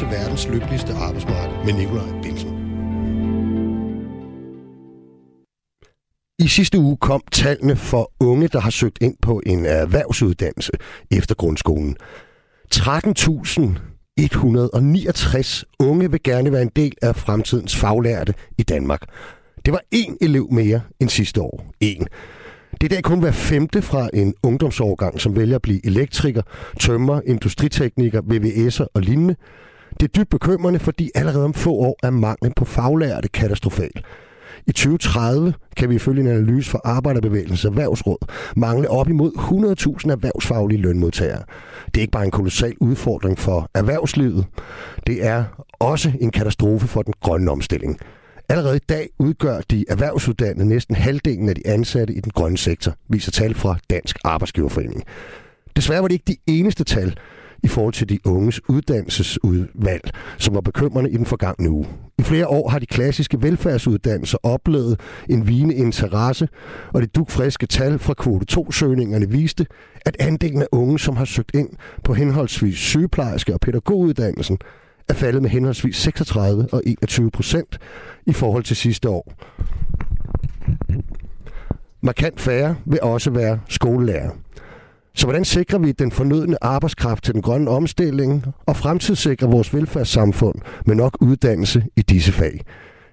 til verdens lykkeligste arbejdsmarked med Nikolaj Bensen. I sidste uge kom tallene for unge, der har søgt ind på en erhvervsuddannelse efter grundskolen. 13.169 unge vil gerne være en del af fremtidens faglærte i Danmark. Det var én elev mere end sidste år. En. Det er i dag kun hver femte fra en ungdomsårgang, som vælger at blive elektriker, tømmer, industritekniker, VVS'er og lignende. Det er dybt bekymrende, fordi allerede om få år er manglen på faglærte katastrofal. I 2030 kan vi ifølge en analyse fra Arbejderbevægelsens Erhvervsråd mangle op imod 100.000 erhvervsfaglige lønmodtagere. Det er ikke bare en kolossal udfordring for erhvervslivet. Det er også en katastrofe for den grønne omstilling. Allerede i dag udgør de erhvervsuddannede næsten halvdelen af de ansatte i den grønne sektor, viser tal fra Dansk Arbejdsgiverforening. Desværre var det ikke de eneste tal i forhold til de unges uddannelsesudvalg, som var bekymrende i den forgangne uge. I flere år har de klassiske velfærdsuddannelser oplevet en vigende interesse, og det dugfriske tal fra kvote 2-søgningerne viste, at andelen af unge, som har søgt ind på henholdsvis sygeplejerske og pædagoguddannelsen, er faldet med henholdsvis 36 og 21 procent i forhold til sidste år. Markant færre vil også være skolelærer. Så hvordan sikrer vi den fornødne arbejdskraft til den grønne omstilling og fremtidssikrer vores velfærdssamfund med nok uddannelse i disse fag?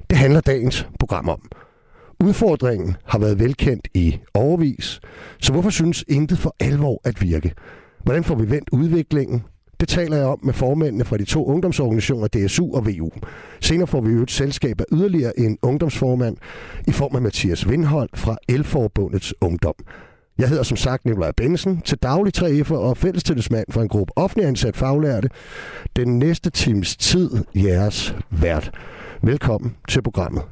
Det handler dagens program om. Udfordringen har været velkendt i overvis, så hvorfor synes intet for alvor at virke? Hvordan får vi vendt udviklingen? Det taler jeg om med formændene fra de to ungdomsorganisationer DSU og VU. Senere får vi et selskab af yderligere en ungdomsformand i form af Mathias Vindhold fra Elforbundets Ungdom. Jeg hedder som sagt Nikolaj Bensen, til daglig 3F'er og fællestillidsmand for en gruppe offentlig ansat faglærte. Den næste times tid jeres vært. Velkommen til programmet.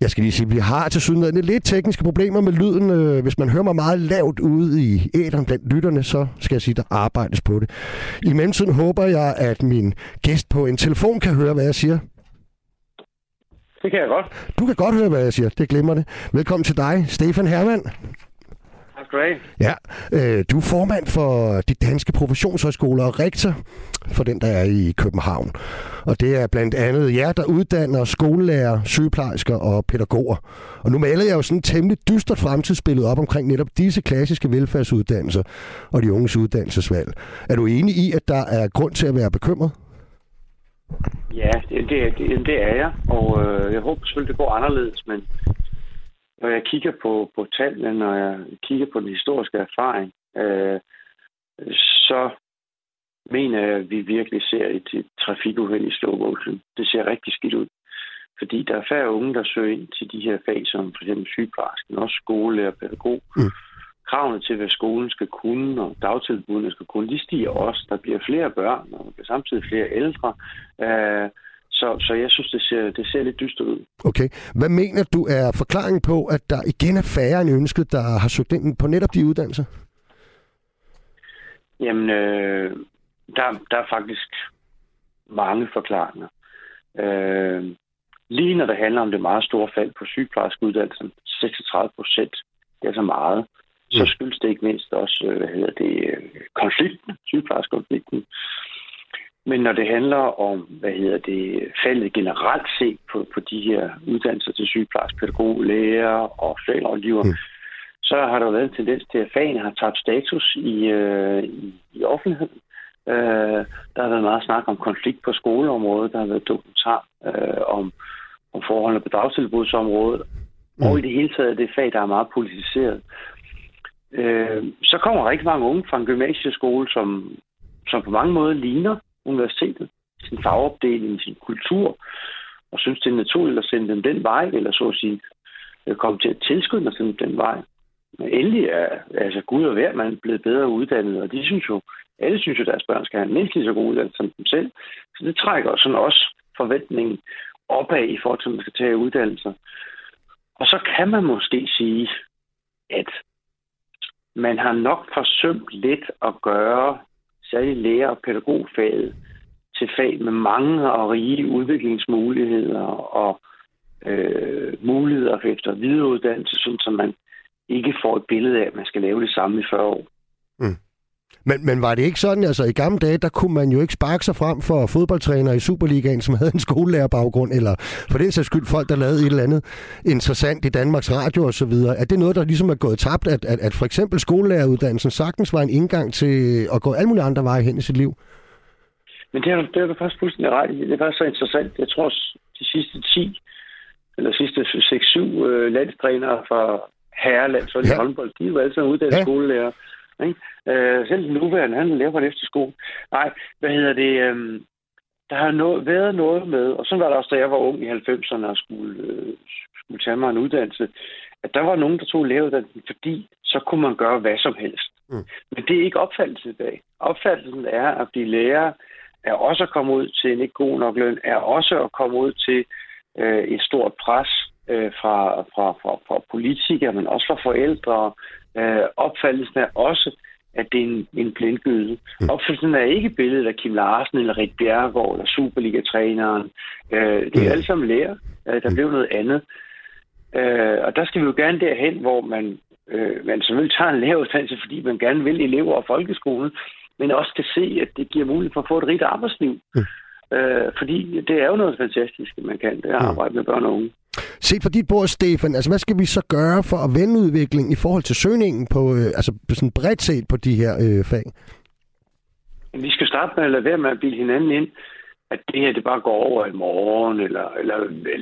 Jeg skal lige sige, at vi har til synligheden lidt tekniske problemer med lyden. Øh, hvis man hører mig meget lavt ude i æderen blandt lytterne, så skal jeg sige, at der arbejdes på det. I mellemtiden håber jeg, at min gæst på en telefon kan høre, hvad jeg siger. Det kan jeg godt. Du kan godt høre, hvad jeg siger. Det glemmer det. Velkommen til dig, Stefan Hermann. Tak skal du have. Ja, øh, du er formand for de danske professionshøjskoler og rektor for den, der er i København. Og det er blandt andet jer, der uddanner skolelærer, sygeplejersker og pædagoger. Og nu maler jeg jo sådan temmelig dystert fremtidsbillede op omkring netop disse klassiske velfærdsuddannelser og de unges uddannelsesvalg. Er du enig i, at der er grund til at være bekymret? Ja, det, det, det, er jeg, og øh, jeg håber selvfølgelig, det går anderledes, men når jeg kigger på, på tallene, når jeg kigger på den historiske erfaring, øh, så mener jeg, at vi virkelig ser et, et trafikuheld i slow. Det ser rigtig skidt ud. Fordi der er færre unge, der søger ind til de her fag, som for eksempel sygeplejerske, også skolelærer, pædagog. Mm. Kravene til, hvad skolen skal kunne, og dagtilbudene skal kunne, de stiger også. Der bliver flere børn, og der bliver samtidig flere ældre. Øh, så, så jeg synes, det ser, det ser lidt dystert ud. Okay. Hvad mener du er forklaringen på, at der igen er færre end ønsket, der har søgt ind på netop de uddannelser? Jamen, øh, der, der er faktisk mange forklaringer. Øh, lige når det handler om det meget store fald på sygeplejerskeuddannelsen, 36 procent, det er så meget, så mm. skyldes det ikke mindst også, øh, hvad hedder det, konflikten, sygeplejerskonflikten. Men når det handler om, hvad hedder det, faldet generelt set på, på de her uddannelser til sygeplejerske, pædagog, lærer og socialrådgiver, mm. så har der været en tendens til, at fagene har tabt status i, øh, i, i offentligheden. Øh, der har været meget snak om konflikt på skoleområdet, der har været dokumentar øh, om, om forholdene på dagtilbudsområdet, mm. og i det hele taget det fag, der er meget politiseret. Øh, så kommer rigtig mange unge fra en gymnasieskole, som, som på mange måder ligner universitetet, sin fagopdeling, sin kultur, og synes, det er naturligt at sende dem den vej, eller så at sige, øh, komme til at tilskynde at sende dem den vej. Men endelig er altså Gud og hver mand blevet bedre uddannet, og de synes jo, alle synes jo, at deres børn skal have en mindst lige så god uddannelse som dem selv. Så det trækker sådan også forventningen opad i forhold til, at man skal tage uddannelser. Og så kan man måske sige, at man har nok forsømt lidt at gøre særligt lærer- og pædagogfaget til fag med mange og rige udviklingsmuligheder og øh, muligheder for efter videreuddannelse, sådan, så man ikke får et billede af, at man skal lave det samme i 40 år. Mm. Men, men var det ikke sådan, altså i gamle dage, der kunne man jo ikke sparke sig frem for fodboldtrænere i Superligaen, som havde en skolelærerbaggrund, eller for den sags skyld folk, der lavede et eller andet interessant i Danmarks Radio og så videre. Er det noget, der ligesom er gået tabt, at, at, at for eksempel skolelæreruddannelsen sagtens var en indgang til at gå alle mulige andre veje hen i sit liv? Men det er, det er du faktisk fuldstændig ret i. Det var så interessant. Jeg tror, de sidste 10 eller sidste 6-7 øh, landstrænere fra herrelandshold ja. i håndbold, de er jo alle sammen uddannet ja. skolelærer. Ikke? Øh, selv den nuværende, han lever på en efterskole. Nej, hvad hedder det? Øh, der har no- været noget med, og så var der også, da jeg var ung i 90'erne og skulle, øh, skulle tage mig en uddannelse, at der var nogen, der tog læreruddannelsen, fordi så kunne man gøre hvad som helst. Mm. Men det er ikke opfattelsen i dag. Opfattelsen er at blive lærer, er også at komme ud til en ikke god nok løn, er også at komme ud til øh, et stort pres øh, fra, fra, fra, fra politikere, men også fra forældre. Øh, opfattelsen er også, at det er en, en blindgyde. Mm. Opfattelsen er ikke billedet af Kim Larsen eller Rit Bjergård eller Superliga-træneren. Øh, det er mm. alle sammen lærer. Øh, der mm. blev noget andet. Øh, og der skal vi jo gerne derhen, hvor man, øh, man selvfølgelig tager en læreruddannelse, fordi man gerne vil elever og folkeskolen, men også kan se, at det giver mulighed for at få et rigt arbejdsliv. Mm. Øh, fordi det er jo noget fantastisk, man kan, det er at mm. arbejde med børn og unge. Set fra dit bord, Stefan, altså hvad skal vi så gøre for at vende udviklingen i forhold til søgningen på, øh, altså sådan bredt set på de her øh, fag? Vi skal starte med at lade være med at bilde hinanden ind, at det her det bare går over i morgen, eller, eller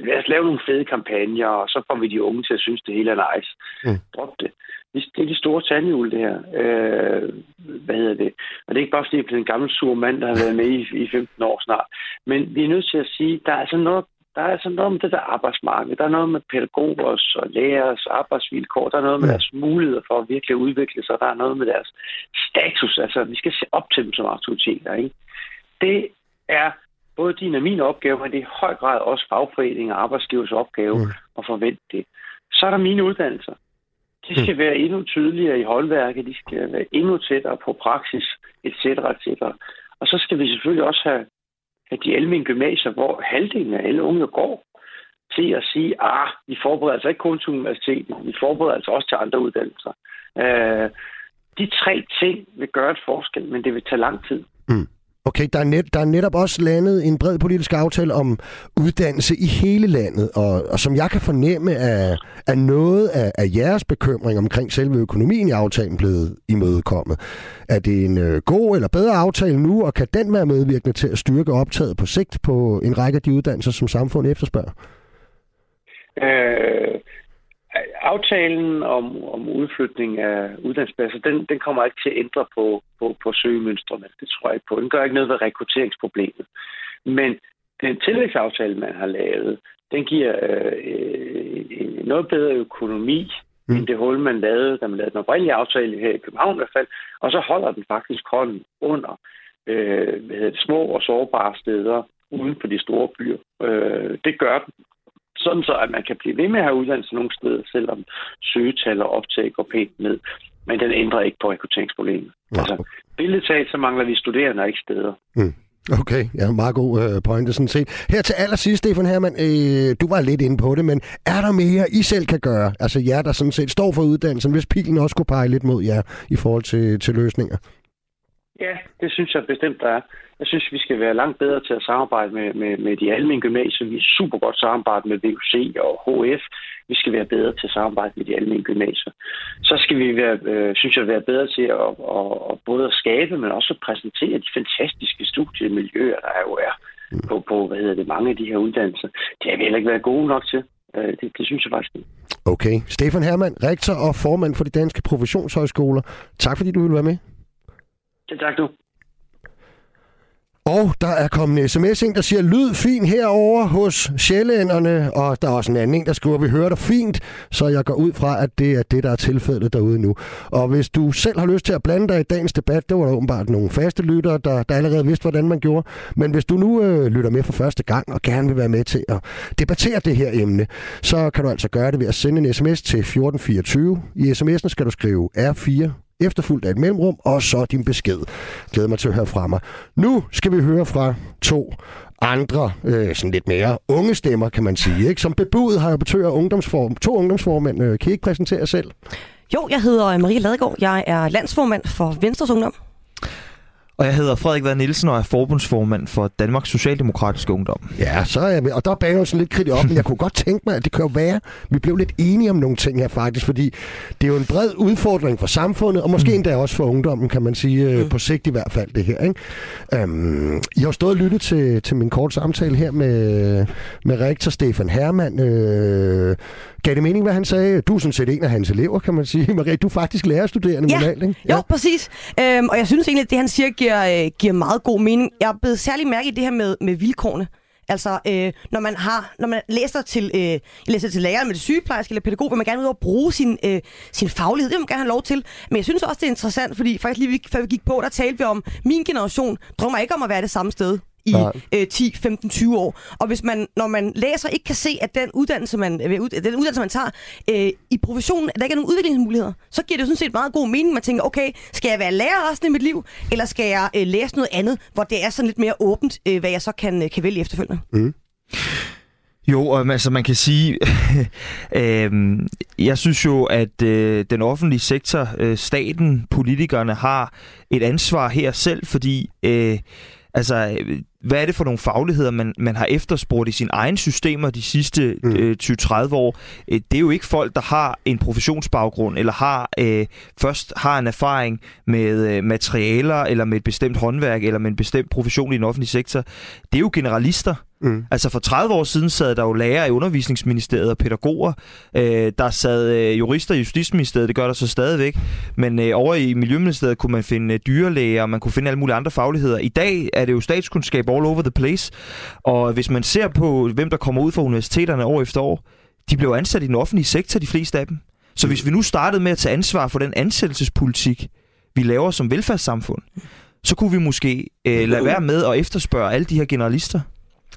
lad os lave nogle fede kampagner, og så får vi de unge til at synes, det hele er nice. Mm. Drop det. Det er de store tandhjul, det her. Øh, hvad hedder det? Og det er ikke bare, fordi det er en gammel sur mand, der har været med i, i 15 år snart. Men vi er nødt til at sige, der er altså noget der er altså noget med det der arbejdsmarked. Der er noget med pædagogers og lærers arbejdsvilkår. Der er noget med ja. deres muligheder for at virkelig udvikle sig. Der er noget med deres status. Altså, vi skal se op til dem som autoriteter. Ikke? Det er både din og min opgave, men det er i høj grad også fagforening og arbejdsgivers opgave mm. at forvente det. Så er der mine uddannelser. De skal være endnu tydeligere i holdværket, de skal være endnu tættere på praksis, etc. etc. Og så skal vi selvfølgelig også have, have de almindelige gymnasier, hvor halvdelen af alle unge går, til at sige, ah, vi forbereder altså ikke kun til universitetet, vi forbereder altså også til andre uddannelser. Øh, de tre ting vil gøre et forskel, men det vil tage lang tid. Mm. Okay, der er, net, der er netop også landet en bred politisk aftale om uddannelse i hele landet, og, og som jeg kan fornemme, er, er noget af, af jeres bekymring omkring selve økonomien i aftalen blevet imødekommet. Er det en øh, god eller bedre aftale nu, og kan den være medvirkende til at styrke optaget på sigt på en række af de uddannelser, som samfundet efterspørger? Øh, aftalen om, om udflytning af uddannelsespladser, den, den kommer ikke til at ændre på, på, på søgemønstrene. Det tror jeg ikke på. Den gør ikke noget ved rekrutteringsproblemet. Men den tillægsaftale, man har lavet, den giver øh, en noget bedre økonomi mm. end det hul, man lavede, da man lavede den oprindelige aftale her i København i hvert fald. Og så holder den faktisk hånden under øh, hvad hedder det, små og sårbare steder uden for de store byer. Øh, det gør den sådan så, at man kan blive ved med at have uddannelse nogle steder, selvom søgetal og optag går pænt ned. Men den ændrer ikke på rekrutteringsproblemet. Ja. Altså, billedtalt, så mangler vi studerende ikke steder. Mm. Okay, ja, meget god øh, pointe sådan set. Her til allersidst, Stefan Hermann, øh, du var lidt inde på det, men er der mere, I selv kan gøre? Altså jer, der sådan set står for uddannelsen, hvis pilen også kunne pege lidt mod jer i forhold til, til løsninger? Ja, det synes jeg bestemt, der er. Jeg synes, vi skal være langt bedre til at samarbejde med, med, med de almindelige gymnasier. Vi er super godt samarbejde med VUC og HF. Vi skal være bedre til at samarbejde med de almindelige gymnasier. Så skal vi være, øh, synes jeg, være bedre til at, at, at både at skabe, men også at præsentere de fantastiske studiemiljøer, der jo er på, på hvad hedder det, mange af de her uddannelser. Det har vi heller ikke været gode nok til. Øh, det, det synes jeg faktisk ikke. Okay. Stefan Hermann, rektor og formand for de danske professionshøjskoler. Tak fordi du ville være med. Selv tak du. Og der er kommet en sms ind, der siger, lyd fint herover hos sjællænderne, og der er også en anden en, der skriver, vi hører dig fint, så jeg går ud fra, at det er det, der er tilfældet derude nu. Og hvis du selv har lyst til at blande dig i dagens debat, det var der åbenbart nogle faste lyttere, der, der allerede vidste, hvordan man gjorde. Men hvis du nu øh, lytter med for første gang og gerne vil være med til at debattere det her emne, så kan du altså gøre det ved at sende en sms til 1424. I sms'en skal du skrive R4 efterfulgt af et mellemrum, og så din besked. Glæder mig til at høre fra mig. Nu skal vi høre fra to andre, øh, sådan lidt mere unge stemmer, kan man sige. Ikke? Som bebudet har jeg betøger ungdomsform, to ungdomsformænd. Øh, kan I ikke præsentere jer selv? Jo, jeg hedder Marie Ladegaard. Jeg er landsformand for Venstres Ungdom. Og jeg hedder FrederikVad Nielsen og er forbundsformand for Danmarks Socialdemokratiske Ungdom. Ja, så er jeg med. Og der er banen sådan lidt kritisk op, men jeg kunne godt tænke mig, at det kan jo være, vi blev lidt enige om nogle ting her faktisk, fordi det er jo en bred udfordring for samfundet, og måske mm. endda også for ungdommen, kan man sige, øh, mm. på sigt i hvert fald det her. Ikke? Um, jeg har stået og lyttet til, til min korte samtale her med, med rektor Stefan Hermann. Øh, gav det mening, hvad han sagde? Du er sådan set en af hans elever, kan man sige. Marie, du er faktisk lærerstuderende ja. normalt, ikke? Ja, jo, præcis. Øhm, og jeg synes egentlig, at det, han siger, giver, øh, giver meget god mening. Jeg er blevet særlig mærke i det her med, med vilkårene. Altså, øh, når man har, når man læser til, øh, læser til lærer med det sygeplejerske eller pædagog, vil man gerne ud og bruge sin, øh, sin faglighed. Det vil man gerne have lov til. Men jeg synes også, det er interessant, fordi faktisk lige før vi gik på, der talte vi om, min generation drømmer ikke om at være det samme sted i øh, 10, 15, 20 år. Og hvis man, når man læser, ikke kan se, at den uddannelse, man, øh, den uddannelse, man tager øh, i professionen, at der ikke er nogen udviklingsmuligheder, så giver det jo sådan set meget god mening. Man tænker, okay, skal jeg være lærer resten af mit liv, eller skal jeg øh, læse noget andet, hvor det er sådan lidt mere åbent, øh, hvad jeg så kan, øh, kan vælge efterfølgende? Mm. Jo, altså man kan sige, øh, jeg synes jo, at øh, den offentlige sektor, øh, staten, politikerne har et ansvar her selv, fordi øh, altså hvad er det for nogle fagligheder, man, man har efterspurgt i sine egne systemer de sidste mm. øh, 20-30 år? Øh, det er jo ikke folk, der har en professionsbaggrund, eller har øh, først har en erfaring med øh, materialer, eller med et bestemt håndværk, eller med en bestemt profession i den offentlige sektor. Det er jo generalister. Mm. Altså for 30 år siden sad der jo lærere i undervisningsministeriet og pædagoger. Øh, der sad øh, jurister i justitsministeriet, det gør der så stadigvæk. Men øh, over i Miljøministeriet kunne man finde øh, dyrlæger, og man kunne finde alle mulige andre fagligheder. I dag er det jo statskundskab all over the place. Og hvis man ser på, hvem der kommer ud fra universiteterne år efter år, de blev ansat i den offentlige sektor, de fleste af dem. Så hvis vi nu startede med at tage ansvar for den ansættelsespolitik, vi laver som velfærdssamfund, så kunne vi måske øh, lade være med at efterspørge alle de her generalister.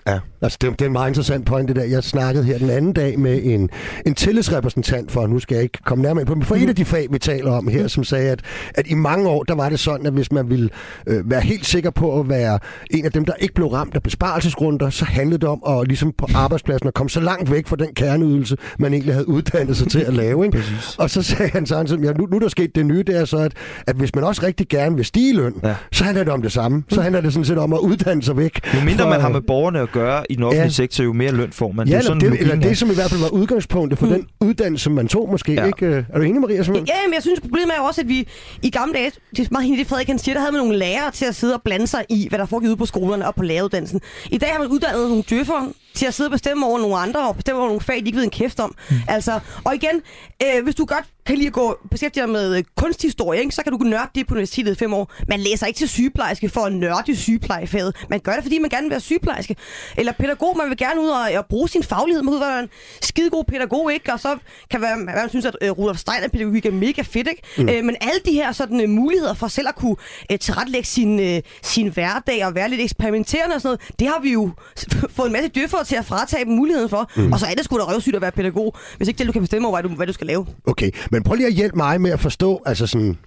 Ja, altså det, det er en meget interessant point, det der. Jeg snakkede her den anden dag med en, en tillidsrepræsentant for, nu skal jeg ikke komme nærmere ind på, men for mm. et af de fag, vi taler om her, som sagde, at, at i mange år, der var det sådan, at hvis man ville øh, være helt sikker på at være en af dem, der ikke blev ramt af besparelsesrunder, så handlede det om at ligesom på arbejdspladsen at komme så langt væk fra den kerneydelse, man egentlig havde uddannet sig til at lave. Ikke? Og så sagde han sådan, ja, nu, nu der sket det nye, det er så, at, at hvis man også rigtig gerne vil stige løn, ja. så handler det om det samme. Så handler det sådan set om at uddanne sig væk. Jo mindre for, man har med borgerne at gøre i den offentlige ja. sektor, jo mere løn får man. Ja, det er sådan, det, eller det, som i hvert fald var udgangspunktet for mm. den uddannelse, man tog måske. Ja. Ikke? Er du enig, Maria? Ja, men jeg synes, problemet er jo også, at vi i gamle dage, det er meget det Frederik han siger, der havde man nogle lærere til at sidde og blande sig i, hvad der foregik ude på skolerne og på læreruddannelsen. I dag har man uddannet nogle djøffer til at sidde og bestemme over nogle andre, og bestemme over nogle fag, de ikke ved en kæft om. Mm. Altså, og igen, øh, hvis du godt kan lide at gå beskæftige dig med øh, kunsthistorie, ikke? så kan du nørde det på universitetet i fem år. Man læser ikke til sygeplejerske for at nørde sygeplejefaget. Man gør det, fordi man gerne vil være sygeplejerske. Eller pædagog, man vil gerne ud og, og bruge sin faglighed. Man vil være en skide god pædagog, ikke? Og så kan være, man synes, at uh, Rudolf Steiner pædagogik er mega fedt, ikke? Mm. Uh, men alle de her sådan, uh, muligheder for selv at kunne uh, tilrettelægge sin, uh, sin hverdag og være lidt eksperimenterende og sådan noget, det har vi jo fået en masse døffer til at fratage dem muligheden for. Mm. Og så er det sgu da røvsygt at være pædagog, hvis ikke det, du kan bestemme over, hvad du, hvad du skal lave. Okay, men prøv lige at hjælpe mig med at forstå, altså sådan,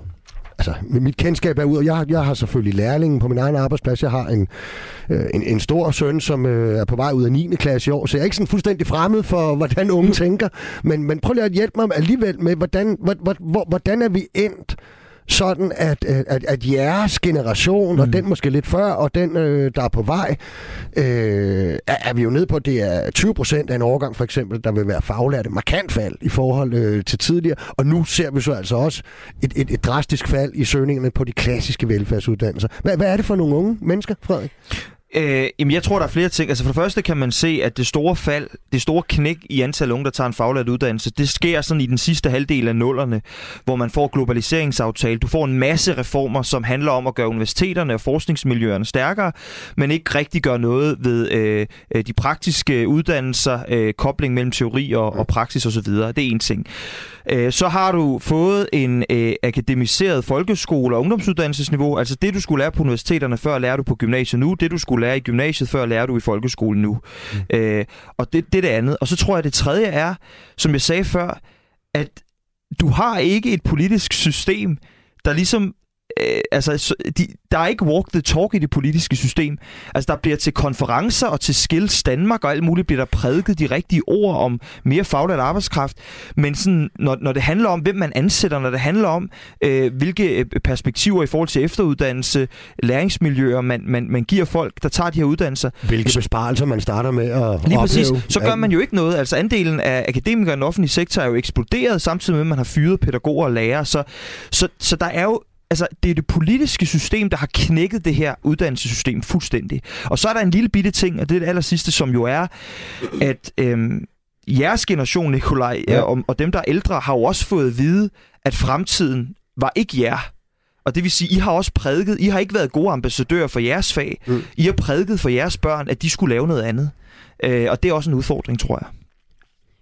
altså, mit kendskab er ud, og jeg, jeg har selvfølgelig lærlingen på min egen arbejdsplads. Jeg har en, øh, en, en stor søn, som øh, er på vej ud af 9. klasse i år, så jeg er ikke sådan fuldstændig fremmed for, hvordan unge tænker. Men, men prøv lige at hjælpe mig alligevel med, hvordan, hvordan, hvordan er vi endt sådan at, at, at jeres generation, mm. og den måske lidt før, og den, øh, der er på vej, øh, er, er vi jo nede på, at det er 20 procent af en årgang for eksempel, der vil være faglærte. Markant fald i forhold øh, til tidligere. Og nu ser vi så altså også et, et, et drastisk fald i søgningerne på de klassiske velfærdsuddannelser. Hvad, hvad er det for nogle unge mennesker, Frederik? Øh, jamen, jeg tror, der er flere ting. Altså, for det første kan man se, at det store fald, det store knæk i antal unge, der tager en faglært uddannelse, det sker sådan i den sidste halvdel af nullerne, hvor man får globaliseringsaftale. Du får en masse reformer, som handler om at gøre universiteterne og forskningsmiljøerne stærkere, men ikke rigtig gør noget ved øh, øh de praktiske uddannelser, øh, kobling mellem teori og, og praksis osv. Det er en ting. Øh, så har du fået en øh, akademiseret folkeskole og ungdomsuddannelsesniveau. Altså det, du skulle lære på universiteterne før, lærer du på gymnasiet nu. Det, du skulle lære i gymnasiet før, lærer du i folkeskolen nu. Mm. Øh, og det, det er det andet. Og så tror jeg, det tredje er, som jeg sagde før, at du har ikke et politisk system, der ligesom øh, altså, de, der er ikke walk the talk i det politiske system. Altså, der bliver til konferencer og til Skills Danmark og alt muligt bliver der prædiket de rigtige ord om mere faglært arbejdskraft. Men sådan, når, når det handler om, hvem man ansætter, når det handler om, øh, hvilke øh, perspektiver i forhold til efteruddannelse, læringsmiljøer, man, man, man giver folk, der tager de her uddannelser. Hvilke besparelser man starter med at Lige præcis. opleve. Så gør man jo ikke noget. Altså andelen af akademikere i den offentlige sektor er jo eksploderet, samtidig med, at man har fyret pædagoger og lærere. Så, så, så der er jo altså, det er det politiske system, der har knækket det her uddannelsessystem fuldstændig. Og så er der en lille bitte ting, og det er det aller sidste, som jo er, at øhm, jeres generation, Nikolaj, ja. og, og dem, der er ældre, har jo også fået at vide, at fremtiden var ikke jer. Og det vil sige, I har også prædiket, I har ikke været gode ambassadører for jeres fag. Mm. I har prædiket for jeres børn, at de skulle lave noget andet. Øh, og det er også en udfordring, tror jeg.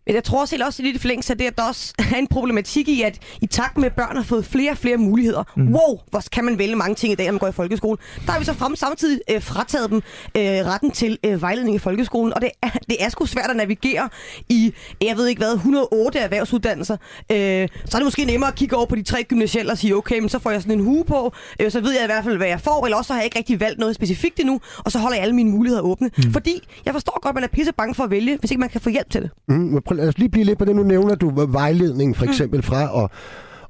Men jeg tror også, også lidt i forlængelse af det, at der også er en problematik i, at i takt med, at børn har fået flere og flere muligheder, mm. wow, hvor kan man vælge mange ting i dag, når man går i folkeskole, der har vi så frem samtidig øh, frataget dem øh, retten til øh, vejledning i folkeskolen, og det er, det er sgu svært at navigere i, jeg ved ikke hvad, 108 erhvervsuddannelser. Øh, så er det måske nemmere at kigge over på de tre gymnasielle og sige, okay, men så får jeg sådan en hue på, øh, så ved jeg i hvert fald, hvad jeg får, eller også så har jeg ikke rigtig valgt noget specifikt endnu, og så holder jeg alle mine muligheder åbne. Mm. Fordi jeg forstår godt, at man er pisse bange for at vælge, hvis ikke man kan få hjælp til det. Mm, lad os lige blive lidt på det. Nu nævner du vejledning for eksempel fra, og,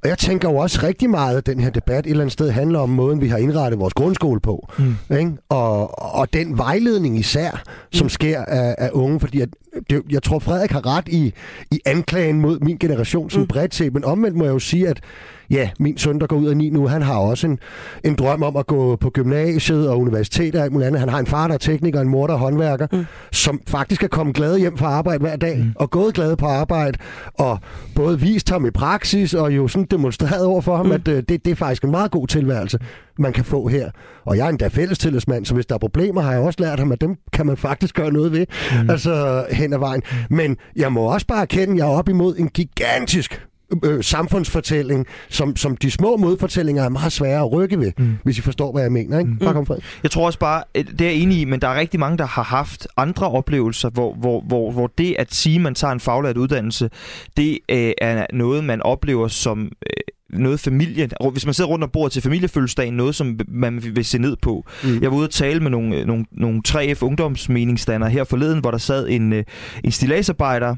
og jeg tænker jo også rigtig meget, at den her debat et eller andet sted handler om måden, vi har indrettet vores grundskole på. Mm. Ikke? Og, og den vejledning især, som mm. sker af, af unge, fordi at, det, jeg tror, Frederik har ret i, i anklagen mod min generation som mm. bredt set, men omvendt må jeg jo sige, at ja, min søn, der går ud af 9 nu, han har også en, en drøm om at gå på gymnasiet og universitet og alt muligt andet. Han har en far, der er tekniker, en mor, der er håndværker, mm. som faktisk er kommet glade hjem fra arbejde hver dag, mm. og gået glade på arbejde, og både vist ham i praksis, og jo sådan demonstreret over for ham, mm. at uh, det, det er faktisk en meget god tilværelse, man kan få her. Og jeg er endda fællestillidsmand, så hvis der er problemer, har jeg også lært ham, at dem kan man faktisk gøre noget ved, mm. altså hen ad vejen. Men jeg må også bare erkende, at jeg er op imod en gigantisk øh, samfundsfortælling, som, som de små modfortællinger er meget svære at rykke ved, mm. hvis I forstår, hvad jeg mener. Ikke? Bare kom, Jeg tror også bare, det er jeg enig i, men der er rigtig mange, der har haft andre oplevelser, hvor, hvor, hvor, hvor det at sige, man tager en faglært uddannelse, det øh, er noget, man oplever som... Øh, noget familie, hvis man sidder rundt om bordet til familiefødselsdagen, noget som man vil se ned på. Mm. Jeg var ude og tale med nogle, nogle, nogle 3F ungdomsmeningsdannere her forleden, hvor der sad en, øh, en stilagsarbejder,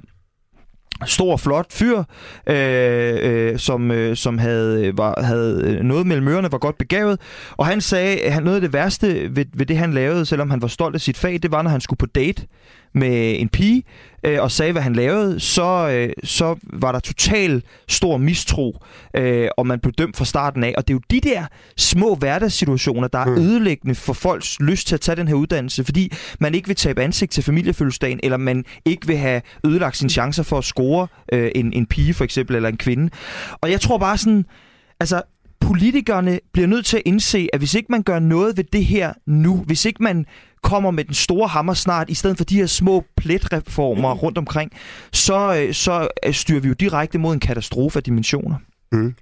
stor, flot fyr, øh, øh, som, øh, som havde, var, havde noget mellem ørerne, var godt begavet. Og han sagde, at noget af det værste ved, ved det, han lavede, selvom han var stolt af sit fag, det var, når han skulle på date med en pige, øh, og sagde, hvad han lavede, så, øh, så var der total stor mistro, øh, og man blev dømt fra starten af. Og det er jo de der små hverdagssituationer, der er mm. ødelæggende for folks lyst til at tage den her uddannelse, fordi man ikke vil tabe ansigt til familiefødselsdagen, eller man ikke vil have ødelagt sine chancer for at score øh, en, en pige for eksempel, eller en kvinde. Og jeg tror bare sådan, altså politikerne bliver nødt til at indse, at hvis ikke man gør noget ved det her nu, hvis ikke man kommer med den store hammer snart, i stedet for de her små pletreformer mm. rundt omkring, så, øh, så øh, styrer vi jo direkte mod en katastrofe af dimensioner. Mm.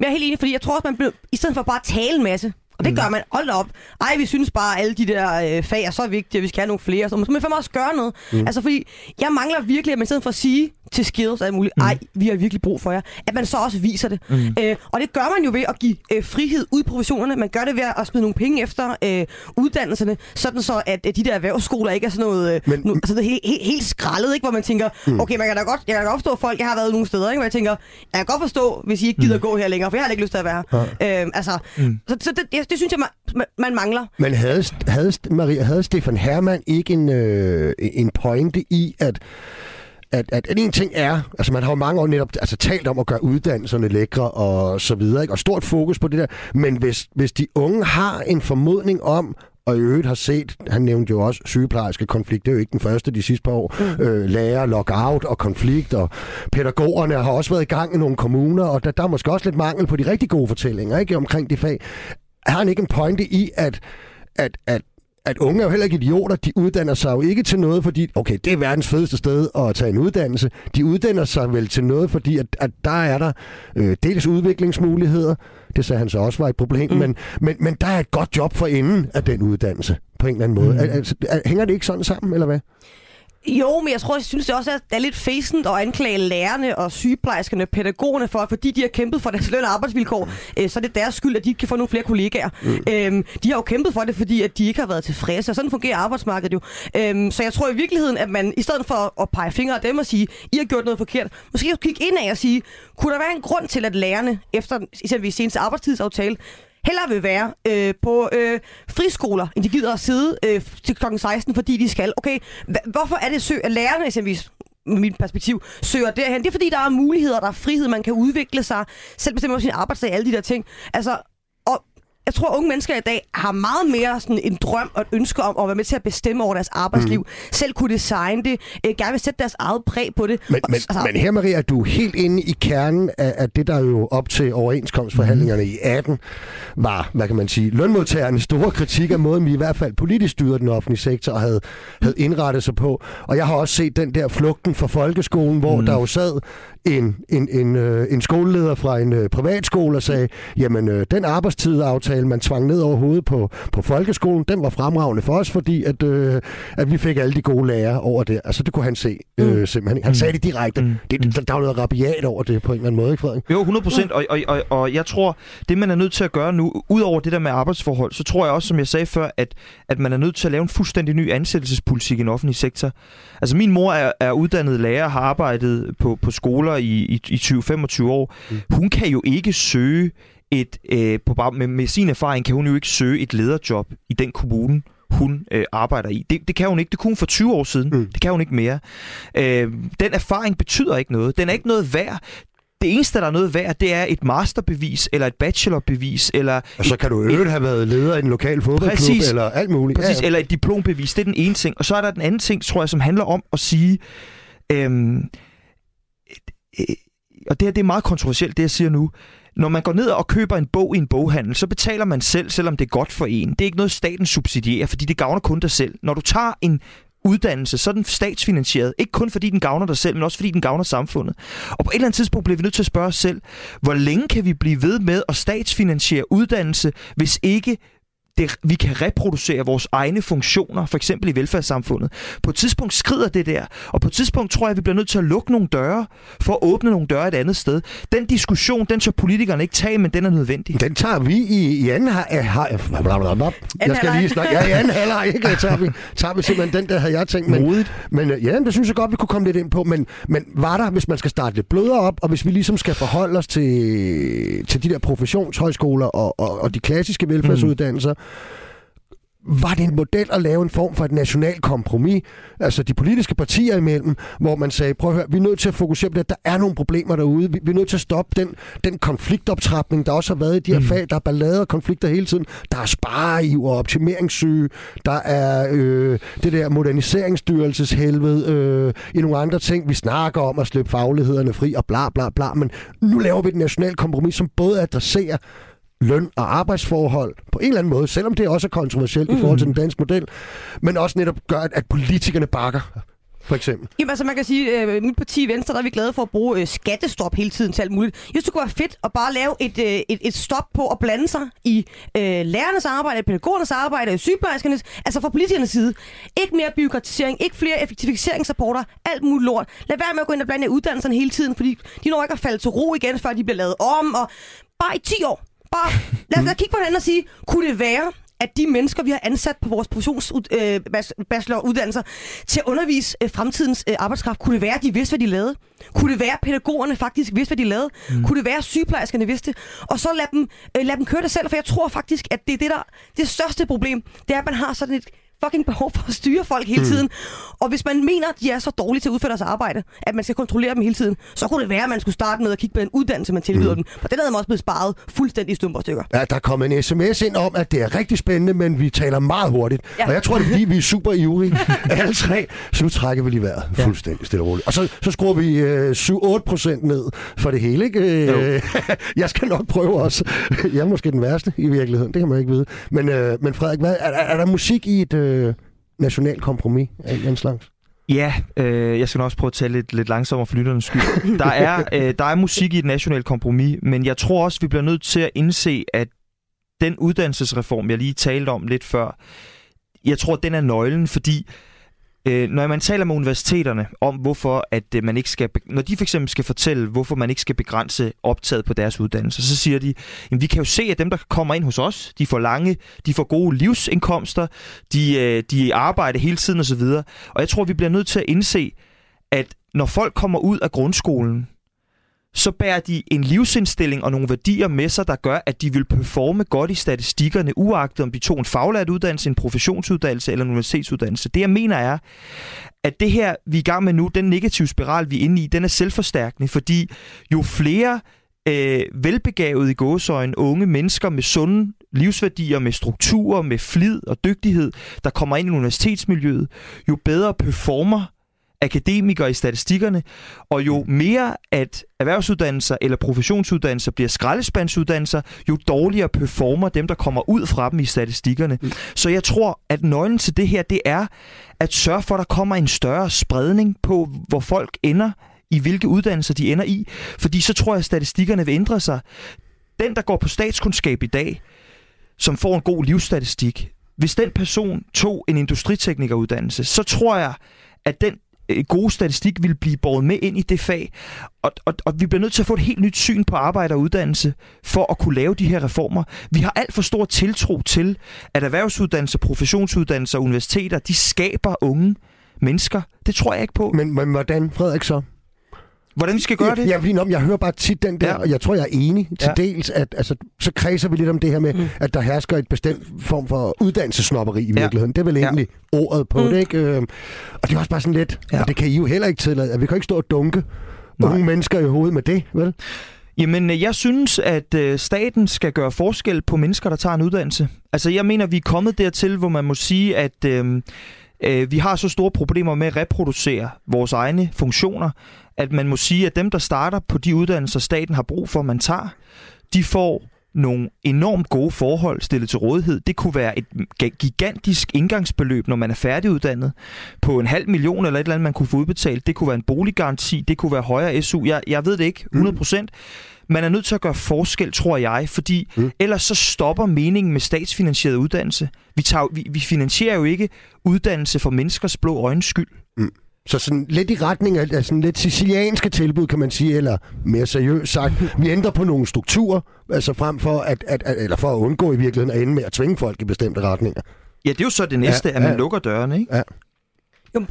Jeg er helt enig, fordi jeg tror også, man bliver, i stedet for bare at tale en masse, og det mm. gør man. Hold op. Ej, vi synes bare, at alle de der øh, fag er så vigtige, at vi skal have nogle flere. Så man skal også gøre noget. Mm. Altså, fordi jeg mangler virkelig, at man i stedet for at sige, til skills alt muligt. Mm. Ej, vi har virkelig brug for jer. At man så også viser det. Mm. Øh, og det gør man jo ved at give øh, frihed ud i professionerne. Man gør det ved at smide nogle penge efter øh, uddannelserne, sådan så at øh, de der erhvervsskoler ikke er sådan noget, øh, Men, no, altså det er helt, helt, helt skrællet, ikke? hvor man tænker, mm. okay, man kan da godt, jeg kan da godt forstå folk, jeg har været nogle steder, ikke? hvor jeg tænker, jeg kan godt forstå, hvis I ikke gider mm. gå her længere, for jeg har ikke lyst til at være her. Ja. Øh, altså, mm. Så, så det, det, det synes jeg, man, man mangler. Men havde, havde, Maria, havde Stefan Hermann ikke en, øh, en pointe i, at at, at, at en ting er, altså man har jo mange år netop altså, talt om at gøre uddannelserne lækre og så videre, ikke? og stort fokus på det der, men hvis, hvis de unge har en formodning om, og i øvrigt har set, han nævnte jo også sygeplejerske konflikt, det er jo ikke den første de sidste par år, mm. øh, lærer, lockout og konflikt, og pædagogerne har også været i gang i nogle kommuner, og der, der er måske også lidt mangel på de rigtig gode fortællinger ikke, omkring det fag. Har han ikke en pointe i, at, at, at at unge er jo heller ikke idioter. De uddanner sig jo ikke til noget, fordi, okay, det er verdens fedeste sted at tage en uddannelse. De uddanner sig vel til noget, fordi at, at der er der øh, dels udviklingsmuligheder, det sagde han så også var et problem, mm. men, men, men der er et godt job for enden af den uddannelse, på en eller anden måde. Mm. Altså, hænger det ikke sådan sammen, eller hvad? Jo, men jeg tror, jeg synes det også, at det er lidt fæsent at anklage lærerne og sygeplejerskerne, pædagogerne for, at fordi de har kæmpet for deres løn og arbejdsvilkår, øh, så er det deres skyld, at de ikke kan få nogle flere kollegaer. Mm. Øhm, de har jo kæmpet for det, fordi at de ikke har været tilfredse, og sådan fungerer arbejdsmarkedet jo. Øhm, så jeg tror i virkeligheden, at man i stedet for at pege fingre af dem og sige, I har gjort noget forkert, måske kigge ind af og sige, kunne der være en grund til, at lærerne efter eksempelvis seneste arbejdstidsaftale hellere vil være øh, på øh, friskoler, end de gider at sidde øh, til kl. 16, fordi de skal. Okay, hvorfor er det sø, at lærerne eksempelvis med mit perspektiv, søger derhen. Det er fordi, der er muligheder, der er frihed, man kan udvikle sig, selv bestemme sin arbejdsdag, alle de der ting. Altså, jeg tror, unge mennesker i dag har meget mere sådan en drøm og et ønske om at være med til at bestemme over deres arbejdsliv. Mm. Selv kunne designe det. Øh, gerne vil sætte deres eget præg på det. Men, men, altså, men her, Maria, er du helt inde i kernen af, af det, der jo op til overenskomstforhandlingerne mm. i 18 var, hvad kan man sige, lønmodtagernes store kritik af måden, vi i hvert fald politisk styrede den offentlige sektor og havde, havde indrettet sig på. Og jeg har også set den der flugten fra folkeskolen, hvor mm. der jo sad en, en, en, øh, en skoleleder fra en øh, privatskole og sagde, jamen øh, den arbejdstidaftale, man tvang ned over hovedet på, på folkeskolen, den var fremragende for os, fordi at, øh, at vi fik alle de gode lærere over det. Altså det kunne han se øh, mm. simpelthen. Han sagde det direkte. Mm. Det, der, der var noget rabiat over det på en eller anden måde, ikke Frederik? Jo, 100 procent. Og, og, og, og jeg tror, det man er nødt til at gøre nu, ud over det der med arbejdsforhold, så tror jeg også, som jeg sagde før, at, at man er nødt til at lave en fuldstændig ny ansættelsespolitik i den offentlige sektor. Altså min mor er, er uddannet lærer, har arbejdet på, på skoler i, i, i 20-25 år. Mm. Hun kan jo ikke søge et, øh, på, med, med sin erfaring kan hun jo ikke søge et lederjob i den kommune, hun øh, arbejder i. Det, det kan hun ikke. Det kunne hun for 20 år siden. Mm. Det kan hun ikke mere. Øh, den erfaring betyder ikke noget. Den er ikke noget værd. Det eneste, der er noget værd, det er et masterbevis, eller et bachelorbevis, eller... Og så kan du øvrigt have været leder i en lokal fodboldklub, præcis, eller alt muligt. Præcis, ja. eller et diplombevis. Det er den ene ting. Og så er der den anden ting, tror jeg, som handler om at sige... Øhm, Øh, og det her det er meget kontroversielt, det jeg siger nu. Når man går ned og køber en bog i en boghandel, så betaler man selv, selvom det er godt for en. Det er ikke noget, staten subsidierer, fordi det gavner kun dig selv. Når du tager en uddannelse, så er den statsfinansieret. Ikke kun fordi den gavner dig selv, men også fordi den gavner samfundet. Og på et eller andet tidspunkt bliver vi nødt til at spørge os selv, hvor længe kan vi blive ved med at statsfinansiere uddannelse, hvis ikke det, vi kan reproducere vores egne funktioner, for eksempel i velfærdssamfundet. På et tidspunkt skrider det der, og på et tidspunkt tror jeg, at vi bliver nødt til at lukke nogle døre, for at åbne nogle døre et andet sted. Den diskussion, den tør politikerne ikke tage, men den er nødvendig. Den tager vi i, i anden halvleg. Jeg skal lige snakke. Ja, i anden halvleg, ikke? Tager vi, tager vi simpelthen den, der havde jeg tænkt. Men, Modigt. men øh, ja, det synes jeg godt, vi kunne komme lidt ind på. Men, men var der, hvis man skal starte lidt blødere op, og hvis vi ligesom skal forholde os til, til de der professionshøjskoler og, og, og de klassiske velfærdsuddannelser, mm var det en model at lave en form for et nationalt kompromis, altså de politiske partier imellem, hvor man sagde, prøv at høre, vi er nødt til at fokusere på det, der er nogle problemer derude, vi, vi er nødt til at stoppe den, den konfliktoptrapning, der også har været i de her mm. fag, der er ballade og konflikter hele tiden, der er spareiv og optimeringssyge, der er øh, det der moderniseringsstyrelseshelvede, øh, i nogle andre ting, vi snakker om at slippe faglighederne fri og bla bla bla, men nu laver vi et nationalt kompromis, som både adresserer løn- og arbejdsforhold på en eller anden måde, selvom det også er kontroversielt mm. i forhold til den danske model, men også netop gør, at politikerne bakker for eksempel? Jamen altså, man kan sige, øh, mit parti Venstre, der er vi glade for at bruge øh, skattestop hele tiden til alt muligt. Jeg synes, det kunne være fedt at bare lave et, øh, et, et stop på at blande sig i øh, lærernes arbejde, pædagogernes arbejde, i sygeplejerskernes, altså fra politikernes side. Ikke mere byråkratisering, ikke flere effektiviseringsrapporter, alt muligt lort. Lad være med at gå ind og blande i uddannelserne hele tiden, fordi de når ikke at falde til ro igen, før de bliver lavet om, og bare i 10 år, Bare lad os kigge på hinanden og sige, kunne det være, at de mennesker, vi har ansat på vores professionsbacheloruddannelser øh, til at undervise øh, fremtidens øh, arbejdskraft, kunne det være, at de vidste, hvad de lavede? Kunne det være, at pædagogerne faktisk vidste, hvad de lavede? Mm. Kunne det være, at sygeplejerskerne vidste? Og så lad dem, øh, lad dem køre det selv, for jeg tror faktisk, at det er det, der det største problem. Det er, at man har sådan et fucking behov for at styre folk hele hmm. tiden. Mm. Og hvis man mener, at de er så dårlige til at udføre deres arbejde, at man skal kontrollere dem hele tiden, så kunne det være, at man skulle starte med at kigge på den uddannelse, man tilbyder mm. dem. For den havde man også blevet sparet fuldstændig i stumper stykker. Ja, der kom en sms ind om, at det er rigtig spændende, men vi taler meget hurtigt. Ja. Og jeg tror, det er fordi, vi er super ivrige alle tre. Så nu trækker vi lige vejret ja. fuldstændig stille og roligt. Og så, så skruer vi øh, 7-8 procent ned for det hele. Ikke? Øh, jeg skal nok prøve også. Jeg er måske den værste i virkeligheden, det kan man ikke vide. Men, øh, men Frederik, hvad, er, er der musik i et... Øh, øh, national kompromis af en slags? Ja, øh, jeg skal også prøve at tale lidt, lidt langsommere for lytternes skyld. Der er, øh, der er musik i et nationalt kompromis, men jeg tror også, vi bliver nødt til at indse, at den uddannelsesreform, jeg lige talte om lidt før, jeg tror, den er nøglen, fordi Øh, Øh, når man taler med universiteterne om, hvorfor at øh, man ikke skal, når de for eksempel skal fortælle, hvorfor man ikke skal begrænse optaget på deres uddannelse, så siger de, at vi kan jo se, at dem, der kommer ind hos os, de får lange, de får gode livsindkomster, de, øh, de arbejder hele tiden osv. Og jeg tror, vi bliver nødt til at indse, at når folk kommer ud af grundskolen, så bærer de en livsindstilling og nogle værdier med sig, der gør, at de vil performe godt i statistikkerne, uagtet om de tog en faglært uddannelse, en professionsuddannelse eller en universitetsuddannelse. Det jeg mener er, at det her, vi er i gang med nu, den negative spiral, vi er inde i, den er selvforstærkende, fordi jo flere øh, velbegavede i gåsøjen unge mennesker med sunde livsværdier, med strukturer, med flid og dygtighed, der kommer ind i universitetsmiljøet, jo bedre performer akademikere i statistikkerne, og jo mere at erhvervsuddannelser eller professionsuddannelser bliver skraldespandsuddannelser, jo dårligere performer dem, der kommer ud fra dem i statistikkerne. Mm. Så jeg tror, at nøglen til det her, det er at sørge for, at der kommer en større spredning på, hvor folk ender i hvilke uddannelser de ender i. Fordi så tror jeg, at statistikkerne vil ændre sig. Den, der går på statskundskab i dag, som får en god livsstatistik, hvis den person tog en industriteknikeruddannelse, så tror jeg, at den Øh, gode statistik vil blive båret med ind i det fag. Og, og, og vi bliver nødt til at få et helt nyt syn på arbejde og uddannelse for at kunne lave de her reformer. Vi har alt for stor tiltro til, at erhvervsuddannelser, professionsuddannelser og universiteter, de skaber unge mennesker. Det tror jeg ikke på. Men, men hvordan, Frederik, så? Hvordan vi skal gøre det? Ja, fordi, når, jeg hører bare tit den der, ja. og jeg tror, jeg er enig til ja. dels, at altså, så kredser vi lidt om det her med, mm. at der hersker et bestemt form for uddannelsesnopperi i virkeligheden. Ja. Det er vel egentlig ja. ordet på mm. det, ikke? Øhm, og det er også bare sådan lidt, ja. og det kan I jo heller ikke tillade, at vi kan ikke stå og dunke Nej. unge mennesker i hovedet med det, vel? Jamen, øh, jeg synes, at øh, staten skal gøre forskel på mennesker, der tager en uddannelse. Altså, jeg mener, vi er kommet dertil, hvor man må sige, at øh, øh, vi har så store problemer med at reproducere vores egne funktioner, at man må sige, at dem, der starter på de uddannelser, staten har brug for, man tager, de får nogle enormt gode forhold stillet til rådighed. Det kunne være et gigantisk indgangsbeløb, når man er færdiguddannet, på en halv million eller et eller andet, man kunne få udbetalt. Det kunne være en boliggaranti, det kunne være højere SU. Jeg, jeg ved det ikke 100 procent. Mm. Man er nødt til at gøre forskel, tror jeg, fordi mm. ellers så stopper meningen med statsfinansieret uddannelse. Vi, tager, vi, vi finansierer jo ikke uddannelse for menneskers blå øjens skyld. Mm. Så sådan lidt i retning af, af sådan lidt sicilianske tilbud, kan man sige, eller mere seriøst sagt, vi ændrer på nogle strukturer, altså frem for at, at, at, eller for at undgå i virkeligheden at ende med at tvinge folk i bestemte retninger. Ja, det er jo så det næste, ja, at man ja. lukker dørene, ikke? Ja. Jo,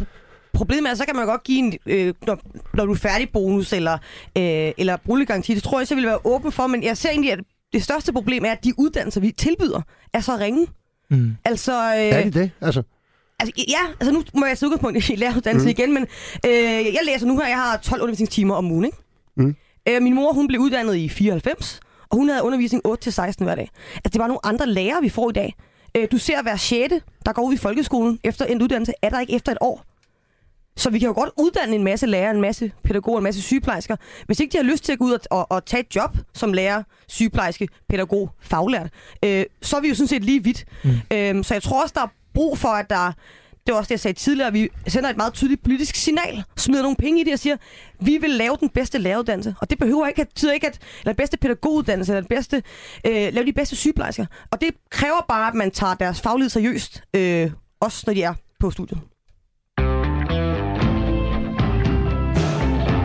problemet er, så kan man godt give en, øh, når, når du er færdig bonus eller, øh, eller boliggaranti. Det tror jeg, så vil være åben for, men jeg ser egentlig, at det største problem er, at de uddannelser, vi tilbyder, er så ringe. Mm. Altså, øh, er det det? Altså? Altså, ja, altså nu må jeg tage udgangspunkt i læreruddannelse mm. igen, men øh, jeg læser nu her, jeg har 12 undervisningstimer om ugen, ikke? Mm. Øh, min mor, hun blev uddannet i 94, og hun havde undervisning 8-16 hver dag. Altså, det var nogle andre lærere, vi får i dag. Øh, du ser hver 6. der går ud i folkeskolen efter en uddannelse, er der ikke efter et år. Så vi kan jo godt uddanne en masse lærere, en masse pædagoger, en masse sygeplejersker. Hvis ikke de har lyst til at gå ud og, og, og tage et job som lærer, sygeplejerske, pædagog, faglært, øh, så er vi jo sådan set lige vidt. Mm. Øh, så jeg tror også, der er brug for, at der det var også det, jeg sagde tidligere, vi sender et meget tydeligt politisk signal, smider nogle penge i det og siger, vi vil lave den bedste læreruddannelse. Og det behøver ikke, at, betyder ikke, at eller den bedste pædagoguddannelse, eller den bedste, øh, lave de bedste sygeplejersker. Og det kræver bare, at man tager deres faglighed seriøst, øh, også når de er på studiet.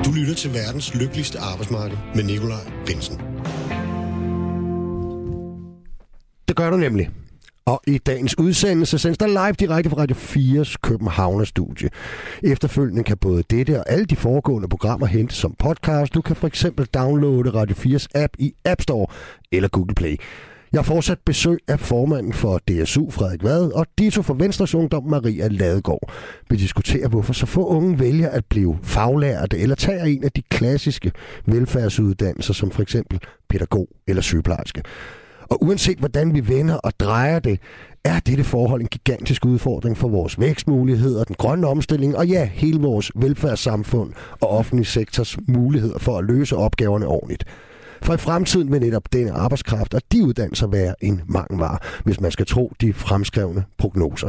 Du lytter til verdens lykkeligste arbejdsmarked med Nikolaj Bensen. Det gør du nemlig. Og i dagens udsendelse sendes der live direkte fra Radio 4's Københavner-studie. Efterfølgende kan både dette og alle de foregående programmer hentes som podcast. Du kan for eksempel downloade Radio 4's app i App Store eller Google Play. Jeg har fortsat besøg af formanden for DSU, Frederik Vad, og Dito for Venstres Ungdom, Maria Ladegaard. Vi diskuterer, hvorfor så få unge vælger at blive faglærte eller tager en af de klassiske velfærdsuddannelser, som for eksempel pædagog eller sygeplejerske. Og uanset hvordan vi vender og drejer det, er dette forhold en gigantisk udfordring for vores vækstmuligheder, den grønne omstilling og ja, hele vores velfærdssamfund og offentlig sektors muligheder for at løse opgaverne ordentligt. For i fremtiden vil netop denne arbejdskraft og de uddannelser være en mangelvare, hvis man skal tro de fremskrevne prognoser.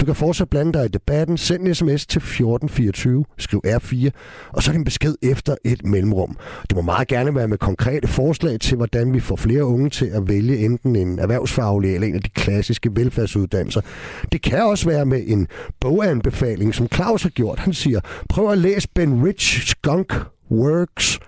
Du kan fortsat blande dig i debatten. Send en sms til 1424, skriv R4, og så din besked efter et mellemrum. Det må meget gerne være med konkrete forslag til, hvordan vi får flere unge til at vælge enten en erhvervsfaglig eller en af de klassiske velfærdsuddannelser. Det kan også være med en boganbefaling, som Claus har gjort. Han siger, prøv at læse Ben Rich Skunk Works,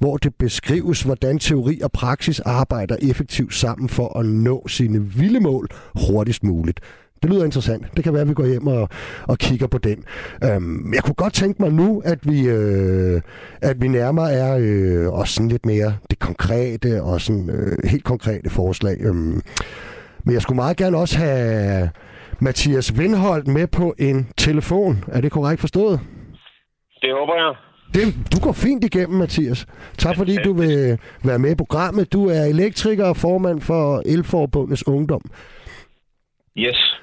hvor det beskrives, hvordan teori og praksis arbejder effektivt sammen for at nå sine vilde mål hurtigst muligt. Det lyder interessant. Det kan være, at vi går hjem og, og kigger på den. Øhm, jeg kunne godt tænke mig nu, at vi, øh, at vi nærmere er øh, også sådan lidt mere det konkrete og sådan øh, helt konkrete forslag. Øhm, men jeg skulle meget gerne også have Mathias Vindholdt med på en telefon. Er det korrekt forstået? Det håber jeg. Det, du går fint igennem, Mathias. Tak fordi du vil være med i programmet. Du er elektriker og formand for Elforbundets Ungdom. Yes.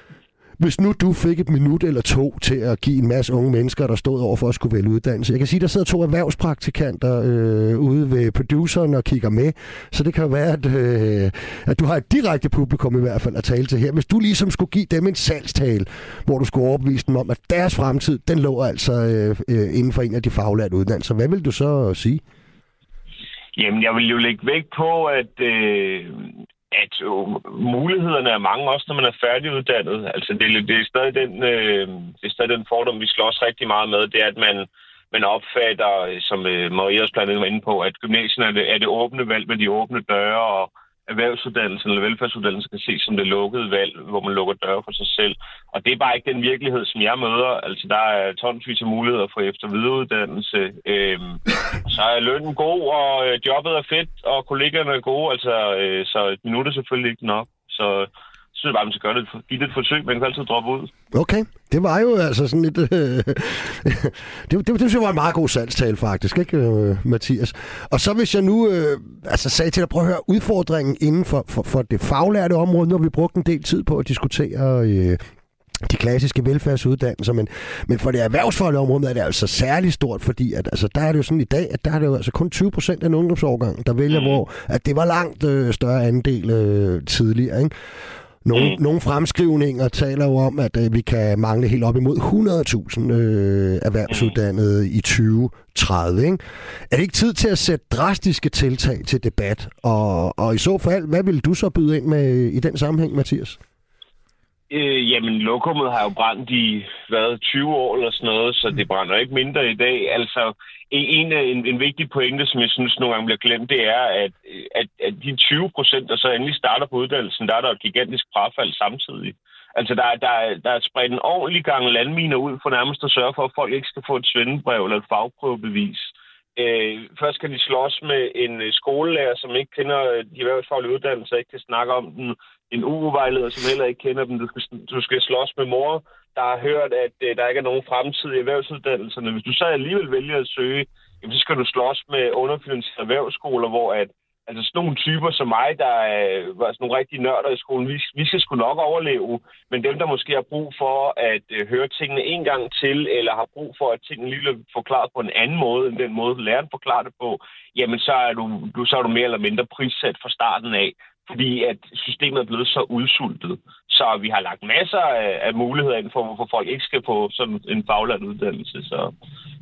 Hvis nu du fik et minut eller to til at give en masse unge mennesker, der stod over for at skulle vælge uddannelse. Jeg kan sige, der sidder to erhvervspraktikanter øh, ude ved produceren og kigger med. Så det kan jo være, at, øh, at du har et direkte publikum i hvert fald at tale til her. Hvis du ligesom skulle give dem en salgstale, hvor du skulle overbevise dem om, at deres fremtid, den lå altså øh, øh, inden for en af de faglærte uddannelser. Hvad vil du så sige? Jamen, jeg vil jo lægge vægt på, at, øh, at jo, mulighederne er mange, også når man er færdiguddannet. Altså, det, det, er stadig den, øh, det er stadig den fordom, vi slås rigtig meget med, det er, at man, man opfatter, øh, som øh, Maria også blandt andet var inde på, at gymnasiet er det, er det åbne valg med de åbne døre, og erhvervsuddannelsen eller velfærdsuddannelsen kan ses som det lukkede valg, hvor man lukker døre for sig selv. Og det er bare ikke den virkelighed, som jeg møder. Altså, der er tonsvis af muligheder for efter videreuddannelse. Øhm, så er lønnen god, og øh, jobbet er fedt, og kollegerne er gode. Altså, øh, så et minut er selvfølgelig ikke nok. Så så synes jeg bare, man skal gøre det, give det et forsøg. Man kan altid droppe ud. Okay, det var jo altså sådan lidt... Øh, det, det, det synes jeg var en meget god salgstale faktisk, ikke øh, Mathias? Og så hvis jeg nu øh, altså sagde til dig, prøv at høre, udfordringen inden for, for, for det faglærte område, nu har vi brugt en del tid på at diskutere øh, de klassiske velfærdsuddannelser, men, men for det erhvervsfaglige område er det altså særlig stort, fordi at, altså, der er det jo sådan i dag, at der er det jo altså kun 20 procent af en ungdomsårgang, der vælger, mm. hvor at det var langt øh, større andel øh, tidligere, ikke? Nogle, mm. nogle fremskrivninger taler jo om, at øh, vi kan mangle helt op imod 100.000 øh, erhvervsuddannede mm. i 2030. Ikke? Er det ikke tid til at sætte drastiske tiltag til debat? Og, og i så fald, hvad vil du så byde ind med i den sammenhæng, Mathias? Øh, jamen, lokummet har jo brændt i, hvad, 20 år eller sådan noget, så det brænder ikke mindre i dag. Altså, en, en, en vigtig pointe, som jeg synes nogle gange bliver glemt, det er, at, at, at de 20 procent, der så endelig starter på uddannelsen, der er der et gigantisk frafald samtidig. Altså, der, der, der er spredt en ordentlig gang landminer ud for nærmest at sørge for, at folk ikke skal få et svendebrev eller et fagprøvebevis. Øh, først kan de slås med en skolelærer, som ikke kender de erhvervsfaglige uddannelser, ikke kan snakke om den. En UU-vejleder, som heller ikke kender dem. Du skal, du skal slås med mor, der har hørt, at øh, der ikke er nogen fremtid i erhvervsuddannelserne. Hvis du så alligevel vælger at søge, jamen, så skal du slås med underfinansierede erhvervsskoler, hvor at Altså sådan nogle typer som mig, der øh, var sådan nogle rigtige nørder i skolen, vi, vi skal sgu nok overleve. Men dem, der måske har brug for at øh, høre tingene en gang til, eller har brug for, at tingene lige bliver forklaret på en anden måde, end den måde, læreren forklarer det på, jamen så er du, du, så er du mere eller mindre prissat fra starten af, fordi at systemet er blevet så udsultet. Så vi har lagt masser af, af muligheder ind for, hvorfor folk ikke skal på sådan en faglært uddannelse. Så,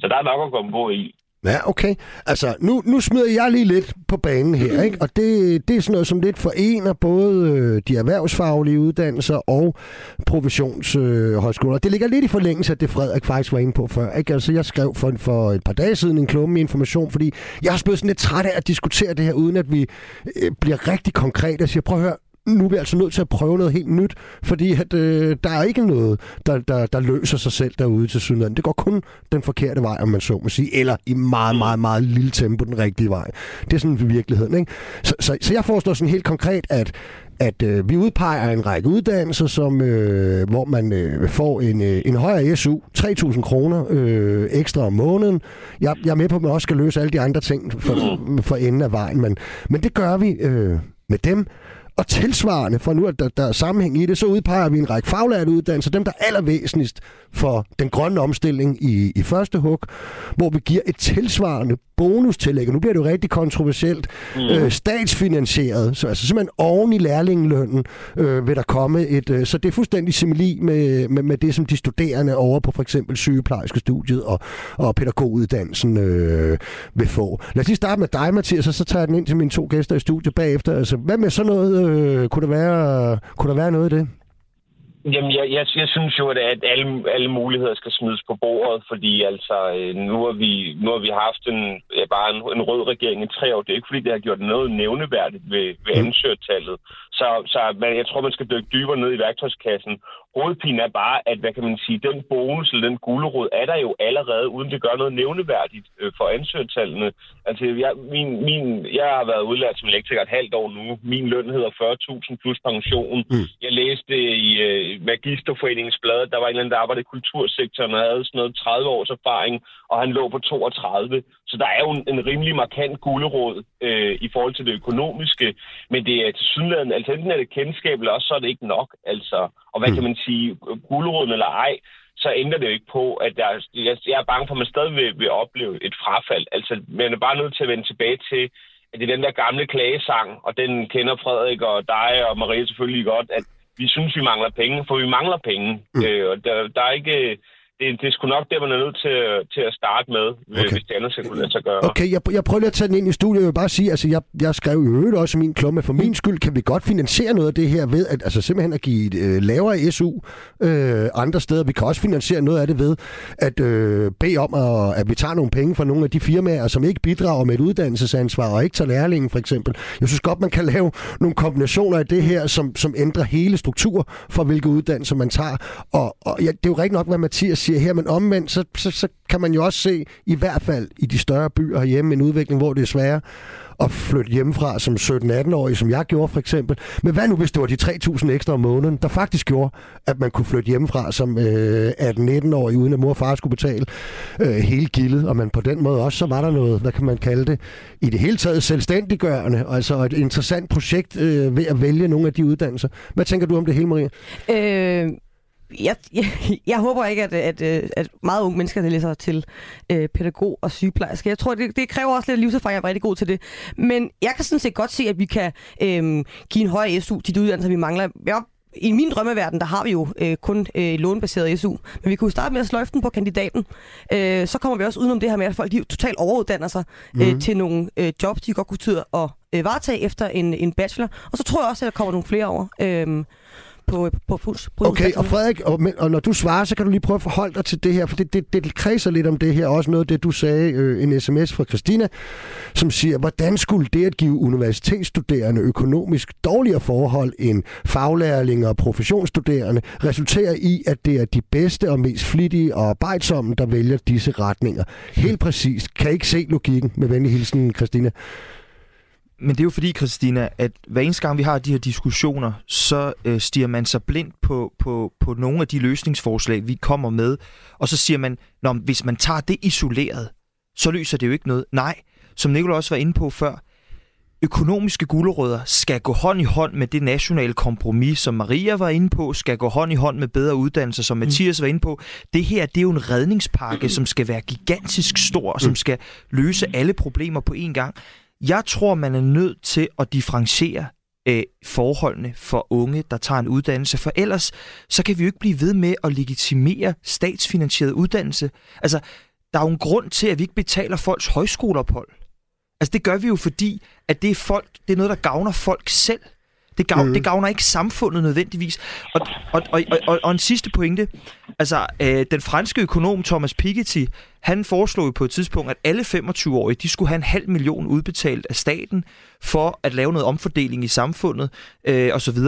så der er nok at komme på i. Ja, okay. Altså, nu, nu smider jeg lige lidt på banen her, ikke? Og det, det er sådan noget, som lidt forener både øh, de erhvervsfaglige uddannelser og professionshøjskoler. Øh, det ligger lidt i forlængelse af det, Frederik faktisk var inde på før, ikke? Altså, jeg skrev for, for et par dage siden en klumme med information, fordi jeg har blevet sådan lidt træt af at diskutere det her, uden at vi øh, bliver rigtig konkrete og siger, prøv at høre, nu er vi altså nødt til at prøve noget helt nyt, fordi at, øh, der er ikke noget, der, der, der løser sig selv derude til Sydland. Det går kun den forkerte vej, om man så må sige, eller i meget, meget, meget lille tempo den rigtige vej. Det er sådan virkeligheden. Ikke? Så, så, så jeg foreslår sådan helt konkret, at at øh, vi udpeger en række uddannelser, som, øh, hvor man øh, får en, øh, en højere SU, 3.000 kroner øh, ekstra om måneden. Jeg, jeg er med på, at man også skal løse alle de andre ting for, for enden af vejen, men, men det gør vi øh, med dem. Og tilsvarende, for nu at der, der er sammenhæng i det, så udpeger vi en række faglærte uddannelser, dem der allervæsentligst for den grønne omstilling i, i første hug, hvor vi giver et tilsvarende bonustillæg, og nu bliver det jo rigtig kontroversielt, mm. øh, statsfinansieret, så altså simpelthen oven i lærlingelønnen øh, vil der komme et, øh, så det er fuldstændig simili med, med, med det, som de studerende over på for eksempel sygeplejerskestudiet og, og pædagoguddannelsen øh, vil få. Lad os lige starte med dig, Mathias, og så tager jeg den ind til mine to gæster i studiet bagefter. Altså, hvad med sådan noget, øh, kunne, der være, kunne der være noget i det? Jamen, jeg, jeg, jeg synes jo, at alle, alle muligheder skal smides på bordet, fordi altså, øh, nu har vi, nu har vi haft en, bare en, en rød regering i tre år. Det er ikke, fordi det har gjort noget nævneværdigt ved, ved mm. ansøgertallet. Så, så man, jeg tror, man skal dykke dybere ned i værktøjskassen hovedpine er bare, at hvad kan man sige, den bonus eller den gulerod er der jo allerede, uden det gør noget nævneværdigt øh, for ansøgertallene. Altså, jeg, min, min, jeg har været udlært som elektriker et halvt år nu. Min løn hedder 40.000 plus pension. Mm. Jeg læste i øh, Magisterforeningens blad, der var en eller anden, der arbejdede i kultursektoren og havde sådan noget 30 års erfaring, og han lå på 32. Så der er jo en, en rimelig markant gulerod øh, i forhold til det økonomiske, men det er til synligheden, altså enten er det kendskab, eller også så er det ikke nok. Altså, og hvad mm. kan man sige, guleroden eller ej, så ændrer det jo ikke på, at jeg, jeg, jeg er bange for, at man stadig vil, vil opleve et frafald. Altså, man er bare nødt til at vende tilbage til, at det er den der gamle klagesang, og den kender Frederik og dig og Maria selvfølgelig godt, at vi synes, vi mangler penge, for vi mangler penge. Mm. Øh, og der, der er ikke det, det er sgu nok det, man er nødt til, til at starte med, okay. hvis det andet skal kunne lade sig gøre. Okay, jeg, jeg prøver lige at tage den ind i studiet. Jeg vil bare sige, altså jeg, jeg skrev i øvrigt også min klumme, for min skyld kan vi godt finansiere noget af det her ved, at altså simpelthen at give et øh, lavere SU øh, andre steder. Vi kan også finansiere noget af det ved at øh, bede om, at, at vi tager nogle penge fra nogle af de firmaer, som ikke bidrager med et uddannelsesansvar og ikke tager lærlingen for eksempel. Jeg synes godt, man kan lave nogle kombinationer af det her, som, som ændrer hele struktur for, hvilke uddannelser man tager. Og, og ja, det er jo rigtig nok, hvad Mathias siger her, men omvendt, så, så, så kan man jo også se, i hvert fald i de større byer herhjemme, en udvikling, hvor det er sværere at flytte hjemmefra som 17-18-årig, som jeg gjorde for eksempel. Men hvad nu, hvis det var de 3.000 ekstra om måneden, der faktisk gjorde, at man kunne flytte hjemmefra som øh, 18-19-årig, uden at mor og far skulle betale øh, hele gildet, og man på den måde også, så var der noget, hvad kan man kalde det, i det hele taget selvstændiggørende, altså et interessant projekt øh, ved at vælge nogle af de uddannelser. Hvad tænker du om det hele, Maria? Øh, jeg, jeg, jeg håber ikke, at, at, at meget unge mennesker der læser til øh, pædagog og sygeplejerske. Jeg tror, det, det kræver også lidt livserfaring, jeg er rigtig god til det. Men jeg kan sådan set godt se, at vi kan øh, give en højere SU til de uddannelser, vi mangler. Jeg, i min drømmeverden, der har vi jo øh, kun øh, lånbaseret SU. Men vi kunne starte med at sløjfe den på kandidaten. Øh, så kommer vi også udenom det her med, at folk de totalt overuddanner sig øh, mm. til nogle øh, jobs, de godt kunne tyde at øh, varetage efter en, en bachelor. Og så tror jeg også, at der kommer nogle flere over. Øh, på, på, på Okay, og Frederik, og, og når du svarer, så kan du lige prøve at forholde dig til det her, for det, det, det kredser lidt om det her. Også noget af det, du sagde, øh, en sms fra Christina, som siger, hvordan skulle det at give universitetsstuderende økonomisk dårligere forhold end faglærlinge og professionsstuderende resultere i, at det er de bedste og mest flittige og arbejdsomme, der vælger disse retninger? Helt præcist. Kan I ikke se logikken med venlig hilsen, Christina? Men det er jo fordi, Christina, at hver eneste gang vi har de her diskussioner, så øh, stiger man sig blind på, på, på nogle af de løsningsforslag, vi kommer med. Og så siger man, Nå, hvis man tager det isoleret, så løser det jo ikke noget. Nej, som Nicolai også var inde på før, økonomiske gulerødder skal gå hånd i hånd med det nationale kompromis, som Maria var inde på, skal gå hånd i hånd med bedre uddannelser, som Mathias var inde på. Det her, det er jo en redningspakke, som skal være gigantisk stor, og som mm. skal løse alle problemer på én gang. Jeg tror, man er nødt til at differentiere øh, forholdene for unge, der tager en uddannelse, for ellers så kan vi jo ikke blive ved med at legitimere statsfinansieret uddannelse. Altså, der er jo en grund til, at vi ikke betaler folks højskoleophold. Altså, det gør vi jo, fordi at det er, folk, det er noget, der gavner folk selv. Det, gav, mm. det gavner ikke samfundet nødvendigvis. Og, og, og, og, og en sidste pointe. Altså, øh, den franske økonom Thomas Piketty, han foreslog på et tidspunkt, at alle 25-årige, de skulle have en halv million udbetalt af staten for at lave noget omfordeling i samfundet øh, osv.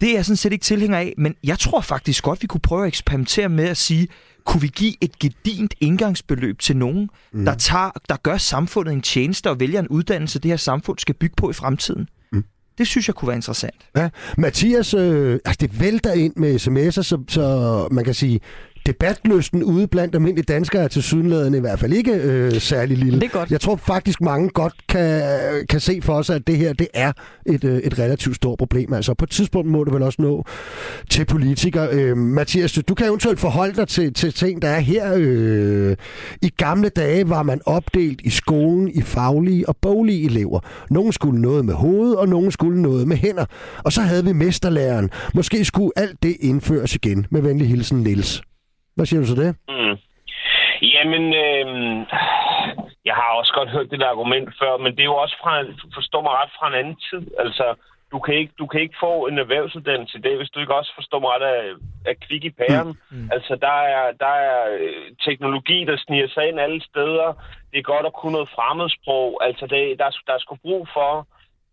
Det er jeg sådan set ikke tilhænger af, men jeg tror faktisk godt, vi kunne prøve at eksperimentere med at sige, kunne vi give et gedint indgangsbeløb til nogen, mm. der, tager, der gør samfundet en tjeneste og vælger en uddannelse, det her samfund skal bygge på i fremtiden? Det synes jeg kunne være interessant. Ja, Mathias, øh, altså det vælter ind med sms'er, så, så man kan sige, debatlysten ude blandt almindelige danskere er til sydenladende i hvert fald ikke øh, særlig lille. Det er godt. Jeg tror faktisk, mange godt kan, kan se for sig, at det her det er et, øh, et relativt stort problem. Altså på et tidspunkt må det vel også nå til politikere. Øh, Mathias, du kan eventuelt forholde dig til, til ting, der er her. Øh, I gamle dage var man opdelt i skolen i faglige og boglige elever. Nogle skulle noget med hovedet, og nogle skulle noget med hænder. Og så havde vi mesterlæreren. Måske skulle alt det indføres igen. Med venlig hilsen, Niels. Hvad siger du til det? Mm. Jamen, øh, jeg har også godt hørt det der argument før, men det er jo også fra, forstår mig ret, fra en anden tid. Altså, du kan ikke, du kan ikke få en erhvervsuddannelse i dag, hvis du ikke også forstår mig ret af, af kvik i pæren. Mm. Mm. Altså, der er, der er øh, teknologi, der sniger sig ind alle steder. Det er godt at kunne noget fremmedsprog. Altså, det, der, der er sgu brug for,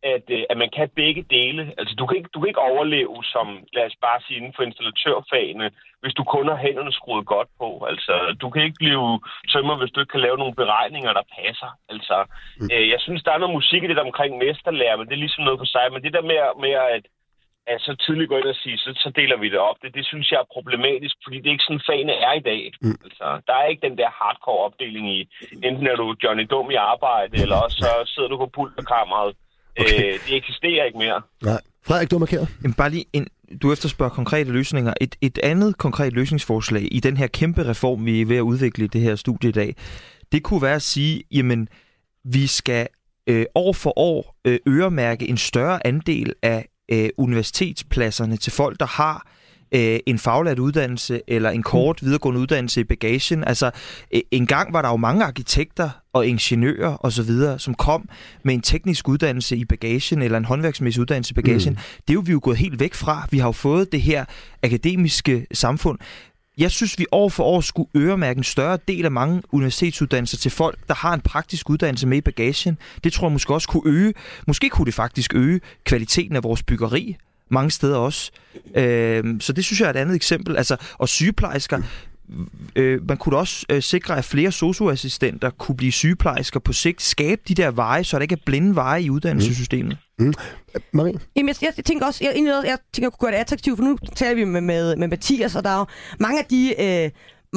at, øh, at man kan begge dele. Altså, du kan, ikke, du kan ikke overleve som, lad os bare sige, inden for installatørfagene, hvis du kun har hænderne skruet godt på. Altså, du kan ikke blive tømmer, hvis du ikke kan lave nogle beregninger, der passer. Altså, mm. øh, jeg synes, der er noget musik i det der omkring mesterlærer, men det er ligesom noget for sig. Men det der med, med at, at så tidligt gå ind og sige, så, så deler vi det op, det, det synes jeg er problematisk, fordi det er ikke sådan, fagene er i dag. Mm. Altså, der er ikke den der hardcore opdeling i, enten er du Johnny Dum i arbejde, eller også så sidder du på pulterkammeret Okay. Øh, det eksisterer ikke mere. Nej. Frederik, du markerer. Jamen, bare lige en, du efterspørger konkrete løsninger. Et, et andet konkret løsningsforslag i den her kæmpe reform, vi er ved at udvikle i det her studie i dag, det kunne være at sige, jamen, vi skal øh, år for år øh, øremærke en større andel af øh, universitetspladserne til folk, der har øh, en faglært uddannelse eller en kort mm. videregående uddannelse i bagagen. Altså, øh, en gang var der jo mange arkitekter og ingeniører osv., som kom med en teknisk uddannelse i bagagen eller en håndværksmæssig uddannelse i bagagen. Mm. Det er jo vi jo gået helt væk fra. Vi har jo fået det her akademiske samfund. Jeg synes, vi år for år skulle øremærke en større del af mange universitetsuddannelser til folk, der har en praktisk uddannelse med i bagagen. Det tror jeg måske også kunne øge, måske kunne det faktisk øge kvaliteten af vores byggeri mange steder også. Øh, så det synes jeg er et andet eksempel. Altså, og sygeplejersker, øh, man kunne også øh, sikre, at flere socioassistenter kunne blive sygeplejersker på sigt, skabe de der veje, så der ikke er blinde veje i uddannelsessystemet. Mm. Mm. Marie? Jamen, jeg, jeg tænker også, jeg, jeg, jeg tænker, jeg kunne gøre det attraktivt, for nu taler vi med, med, med Mathias, og der er jo mange af de øh,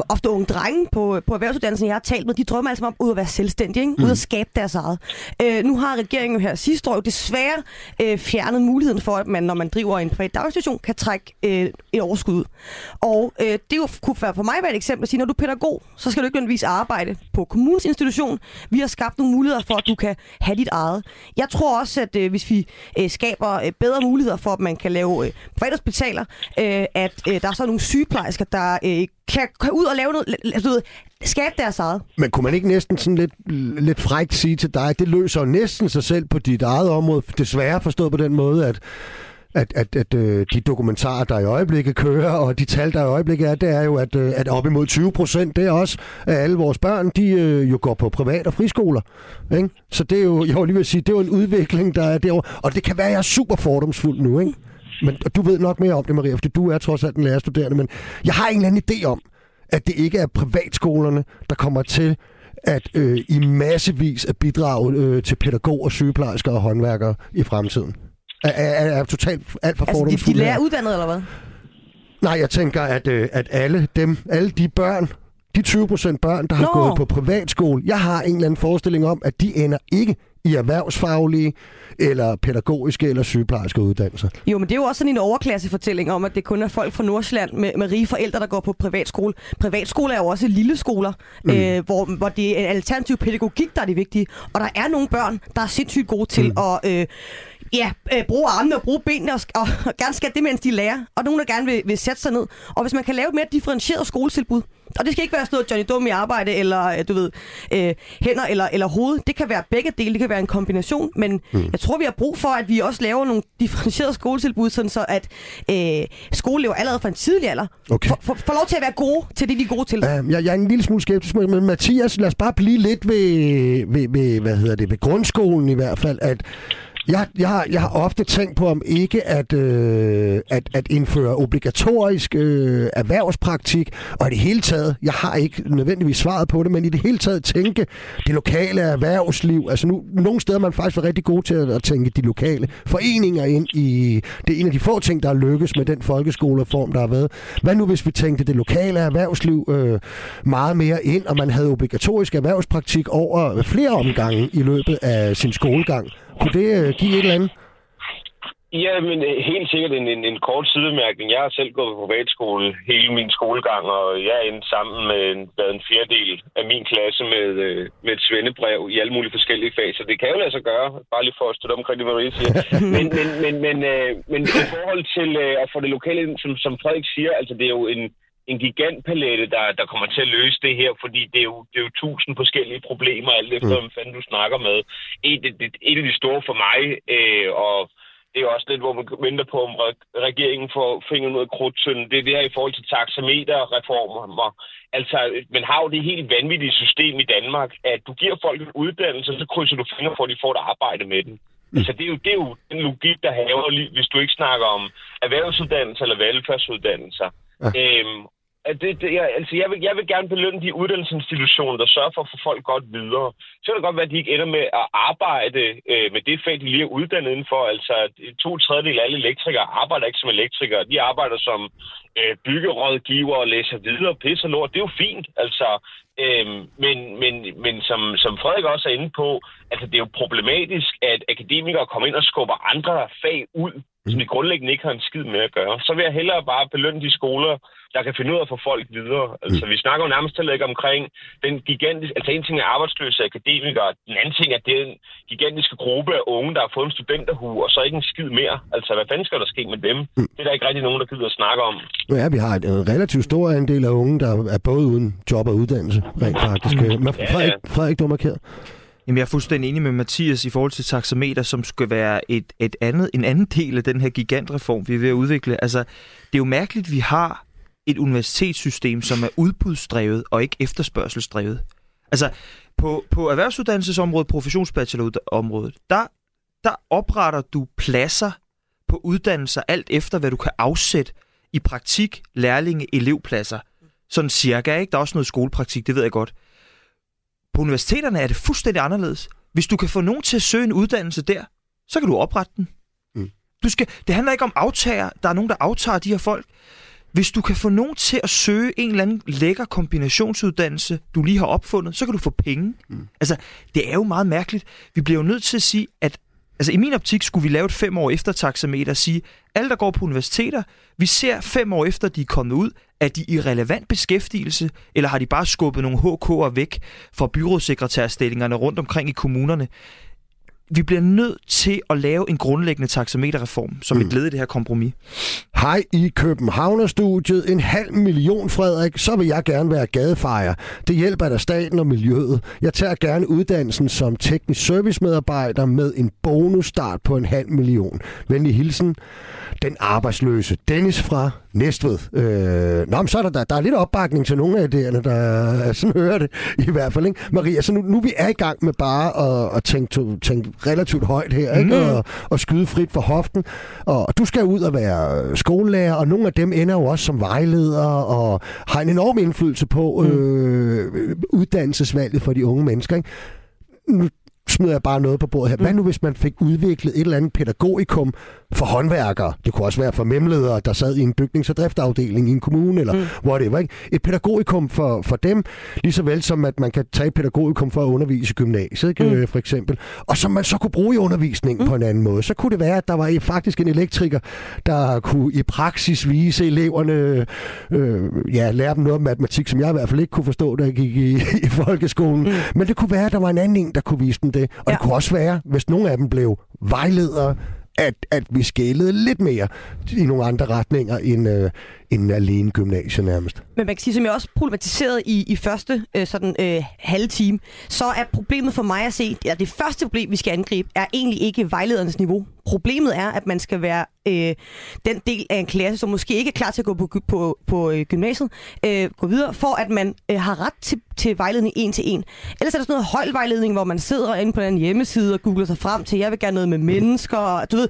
ofte unge drenge på, på erhvervsuddannelsen, jeg har talt med, de drømmer altså om ud at være selvstændige, ikke? Mm. ud at skabe deres eget. Øh, nu har regeringen jo her sidste år desværre øh, fjernet muligheden for, at man, når man driver en privat daginstitution, kan trække øh, et overskud ud. Og øh, det jo, kunne for mig være et eksempel at sige, når du er pædagog, så skal du ikke nødvendigvis arbejde på kommunens institution. Vi har skabt nogle muligheder for, at du kan have dit eget. Jeg tror også, at øh, hvis vi øh, skaber øh, bedre muligheder for, at man kan lave øh, privathospitaler, øh, at øh, der er så nogle sygeplejersker, der øh, kan, kan ud og lave noget, altså, du ved, skabe deres eget. Men kunne man ikke næsten sådan lidt, lidt frækt sige til dig, at det løser næsten sig selv på dit eget område, desværre forstået på den måde, at at, at, at øh, de dokumentarer, der i øjeblikket kører, og de tal, der i øjeblikket er, det er jo, at, øh, at op imod 20 procent, det er også, at alle vores børn, de øh, jo går på privat- og friskoler. Ikke? Så det er jo, jeg vil lige vil sige, det er jo en udvikling, der er derovre. Og det kan være, at jeg er super fordomsfuld nu, ikke? Men du ved nok mere om det, Maria, fordi du er trods alt en lærerstuderende, men jeg har en eller anden idé om, at det ikke er privatskolerne, der kommer til at øh, i massevis at bidrage øh, til pædagoger, sygeplejersker og håndværkere i fremtiden. Er, er, er totalt alt for. Altså, de, de lærer uddannet, eller hvad? Nej, jeg tænker, at, øh, at alle dem, alle de børn, de 20 procent børn, der har Nå. gået på privatskole, jeg har en eller anden forestilling om, at de ender ikke i erhvervsfaglige, eller pædagogiske eller sygeplejerske uddannelser. Jo, men det er jo også sådan en overklassefortælling om, at det kun er folk fra Nordsjælland med, med rige forældre, der går på privatskole. Privatskole er jo også lille skoler, mm. øh, hvor, hvor det er alternativ pædagogik, der er det vigtige. Og der er nogle børn, der er sindssygt gode til mm. at... Øh, ja, øh, bruge armene og bruge benene og, og, og gerne skal det, mens de lærer. Og nogen, der gerne vil, vil sætte sig ned. Og hvis man kan lave et mere differentieret skoletilbud, og det skal ikke være sådan noget Johnny Dum i arbejde, eller øh, du ved, øh, hænder eller, eller hoved. Det kan være begge dele, det kan være en kombination, men mm. jeg tror, vi har brug for, at vi også laver nogle differentierede skoletilbud, sådan så at øh, skoleelever allerede fra en tidlig alder okay. får, får, får lov til at være gode til det, de er gode til. Uh, jeg, jeg er en lille smule skeptisk, men Mathias, lad os bare blive lidt ved, ved, ved, hvad hedder det, ved grundskolen i hvert fald, at jeg, jeg, har, jeg har ofte tænkt på, om ikke at, øh, at, at indføre obligatorisk øh, erhvervspraktik, og i det hele taget, jeg har ikke nødvendigvis svaret på det, men i det hele taget tænke det lokale erhvervsliv. Altså nu, nogle steder man faktisk været rigtig god til at, at tænke de lokale foreninger ind i... Det er en af de få ting, der er lykkes med den folkeskoleform, der har været. Hvad nu, hvis vi tænkte det lokale erhvervsliv øh, meget mere ind, og man havde obligatorisk erhvervspraktik over flere omgange i løbet af sin skolegang? Kunne det øh, give et eller andet? Ja, men øh, helt sikkert en, en, en kort sidemærkning. Jeg har selv gået på privatskole hele min skolegang, og jeg er endt sammen med en, med en fjerdedel af min klasse med, øh, med et svendebrev i alle mulige forskellige fag. Så det kan jo lade sig gøre, bare lige for at støtte omkring det, Marie siger. Men, men, men, men, øh, men i forhold til øh, at få det lokale, som, som Frederik siger, altså det er jo en, en gigantpalette, der, der kommer til at løse det her, fordi det er jo, det er jo tusind forskellige problemer, alt efter, mm. hvem fanden du snakker med. Et, et, et af de store for mig, øh, og det er også lidt, hvor man venter på, om regeringen får fingeren ud af krudtønden. Det er det her i forhold til taxameterreformer. Altså, man har jo det helt vanvittige system i Danmark, at du giver folk en uddannelse, så krydser du fingre for, at de får et arbejde med den. Mm. Altså, det er, jo, det er jo den logik, der haver, hvis du ikke snakker om erhvervsuddannelser eller velfærdsuddannelser. Ja. Øhm, det, det, jeg, altså jeg, vil, jeg vil gerne belønne de uddannelsesinstitutioner, der sørger for at få folk godt videre. Så kan det godt være, at de ikke ender med at arbejde øh, med det fag, de lige er uddannet indenfor. Altså to tredjedel af alle elektrikere arbejder ikke som elektrikere. De arbejder som øh, byggerådgiver og læser videre pisse og lort. Det er jo fint. Altså, øh, men, men, men som, som Frederik også er inde på, altså det er jo problematisk, at akademikere kommer ind og skubber andre fag ud, som de grundlæggende ikke har en skid med at gøre. Så vil jeg hellere bare belønne de skoler, der kan finde ud af at få folk videre. Altså, mm. vi snakker jo nærmest til ikke omkring den gigantiske... Altså, en ting er arbejdsløse akademikere, den anden ting er den gigantiske gruppe af unge, der har fået en studenterhue, og så ikke en skid mere. Altså, hvad fanden skal der ske med dem? Mm. Det er der ikke rigtig nogen, der gider at snakke om. Ja, vi har en relativt stor andel af unge, der er både uden job og uddannelse, rent faktisk. Mm. Men Frederik, ja, ja. Frederik, du er markeret. Jamen, jeg er fuldstændig enig med Mathias i forhold til taxameter, som skal være et, et andet, en anden del af den her gigantreform, vi er ved at udvikle. Altså, det er jo mærkeligt, at vi har et universitetssystem, som er udbudsdrevet og ikke efterspørgselsdrevet. Altså, på, på erhvervsuddannelsesområdet, professionsbachelorområdet, der, der opretter du pladser på uddannelser alt efter, hvad du kan afsætte i praktik, lærlinge, elevpladser. Sådan cirka, ikke? Der er også noget skolepraktik, det ved jeg godt. På universiteterne er det fuldstændig anderledes. Hvis du kan få nogen til at søge en uddannelse der, så kan du oprette den. Mm. Du skal, det handler ikke om aftager. Der er nogen, der aftager de her folk. Hvis du kan få nogen til at søge en eller anden lækker kombinationsuddannelse, du lige har opfundet, så kan du få penge. Mm. Altså, det er jo meget mærkeligt. Vi bliver jo nødt til at sige, at altså, i min optik skulle vi lave et fem år efter taxameter og sige, alle, der går på universiteter, vi ser fem år efter, de er kommet ud, er de i relevant beskæftigelse, eller har de bare skubbet nogle HK'er væk fra byrådssekretærstillingerne rundt omkring i kommunerne? Vi bliver nødt til at lave en grundlæggende taxameterreform, som mm. et led i det her kompromis. Hej i Københavnerstudiet. En halv million, Frederik. Så vil jeg gerne være gadefejer. Det hjælper der staten og miljøet. Jeg tager gerne uddannelsen som teknisk servicemedarbejder med en bonusstart på en halv million. Venlig hilsen den arbejdsløse Dennis fra Næstved. Øh, nå, men så er der, der er lidt opbakning til nogle af idéerne, der sådan hører det i hvert fald. Ikke? Maria, så nu, nu vi er i gang med bare at, at tænke, tænke relativt højt her, ikke? Mm. Og, og skyde frit for hoften. Og du skal ud og være skolelærer, og nogle af dem ender jo også som vejledere og har en enorm indflydelse på mm. øh, uddannelsesvalget for de unge mennesker. Ikke? Nu smider jeg bare noget på bordet her. Hvad mm. nu, hvis man fik udviklet et eller andet pædagogikum for håndværkere? Det kunne også være for memledere, der sad i en bygnings- og driftafdeling i en kommune, eller mm. whatever. Ikke? Et pædagogikum for, for dem, lige så vel som at man kan tage et pædagogikum for at undervise i gymnasiet, ikke? Mm. Øh, for eksempel. Og som man så kunne bruge i undervisningen mm. på en anden måde. Så kunne det være, at der var faktisk en elektriker, der kunne i praksis vise eleverne, øh, ja, lære dem noget om matematik, som jeg i hvert fald ikke kunne forstå, da jeg gik i, i folkeskolen. Mm. Men det kunne være, at der var en anden en, der kunne vise dem det. Og ja. det kunne også være, hvis nogle af dem blev vejledere, at, at vi skælede lidt mere i nogle andre retninger end, øh, end alene gymnasiet nærmest. Men man kan sige, som jeg også problematiseret i, i første øh, sådan, øh, halve time, så er problemet for mig at se, at det første problem, vi skal angribe, er egentlig ikke vejledernes niveau. problemet er, at man skal være øh, den del af en klasse, som måske ikke er klar til at gå på, på, på øh, gymnasiet, øh, gå videre, for at man øh, har ret til, til vejledning en til en. Ellers er der sådan noget holdvejledning, hvor man sidder inde på en hjemmeside og googler sig frem til, jeg vil gerne noget med mennesker, og du ved,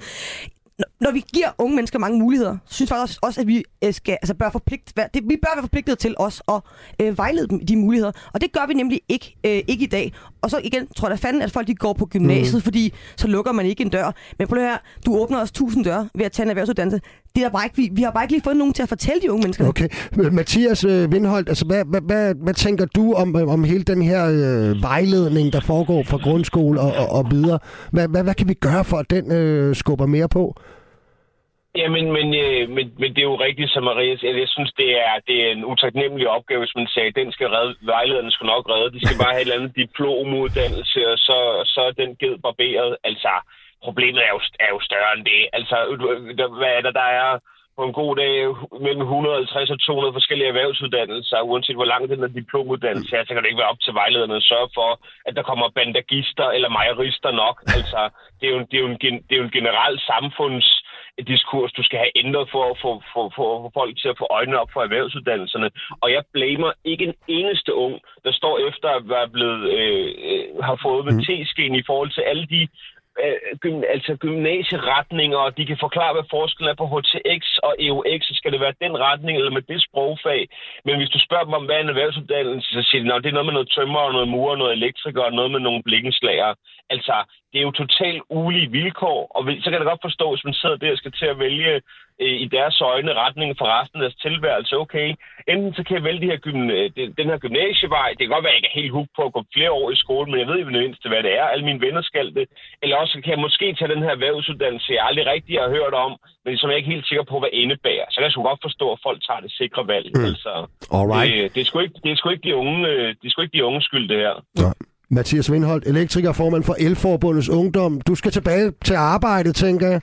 når vi giver unge mennesker mange muligheder, så synes jeg faktisk også, at vi øh, skal, altså bør forpligt, det, vi bør være forpligtet til os at øh, vejlede dem de muligheder. Og det gør vi nemlig ikke, øh, ikke i dag. Og så igen tror jeg da fanden, at folk de går på gymnasiet, mm. fordi så lukker man ikke en dør. Men prøv her, du åbner også tusind døre ved at tage en erhvervsuddannelse. Det er bare ikke, vi, vi har bare ikke lige fået nogen til at fortælle de unge mennesker. Okay. Mathias øh, Vindholdt, altså, hvad, hvad, hvad, hvad tænker du om, om hele den her øh, vejledning, der foregår fra grundskole og, og, og videre? Hvad, hvad, hvad kan vi gøre for, at den øh, skubber mere på? Jamen, men, øh, men, men det er jo rigtigt, som Maria siger. Jeg synes, det er, det er en utaknemmelig opgave, hvis man sagde, at den skal redde, vejlederne skal nok redde. De skal bare have et eller andet diplomuddannelse, og så, så er den ged barberet. Altså, problemet er jo, er jo større end det. Altså, hvad er der, der er på en god dag mellem 150 og 200 forskellige erhvervsuddannelser, uanset hvor lang den er diplomuddannelse er, så kan det ikke være op til vejlederne at sørge for, at der kommer bandagister eller mejerister nok. Altså, det er jo, det er jo, en, det er jo en generel samfunds diskurs, du skal have ændret for at få, for, for, for folk til at få øjnene op for erhvervsuddannelserne. Og jeg blamer ikke en eneste ung, der står efter at være blevet, øh, øh har fået med mm. i forhold til alle de øh, gym, altså gymnasieretninger, og de kan forklare, hvad forskellen er på HTX og EUX, så skal det være den retning eller med det sprogfag. Men hvis du spørger dem om, hvad er en erhvervsuddannelse, så siger de, at det er noget med noget tømmer, og noget murer, noget elektriker og noget med nogle blikkenslager. Altså, det er jo totalt ulige vilkår, og så kan jeg godt forstå, hvis man sidder der og skal til at vælge øh, i deres øjne retningen for resten af deres tilværelse. Okay, enten så kan jeg vælge de her gym, øh, den her gymnasievej. Det kan godt være, at jeg ikke er helt hooked på at gå flere år i skole, men jeg ved jo nødvendigvis, hvad det er. Alle mine venner skal det. Eller også kan jeg måske tage den her erhvervsuddannelse, jeg aldrig rigtig har hørt om, men som jeg ikke er helt sikker på, hvad indebærer. Så kan jeg sgu godt forstå, at folk tager det sikre valg. Mm. Altså, Alright. Det, det, er sgu ikke, det er sgu ikke de unge, øh, det er sgu ikke de unge skyld, det her. Ja. Mathias Vindholdt, elektriker, formand for Elforbundets Ungdom. Du skal tilbage til arbejde, tænker jeg.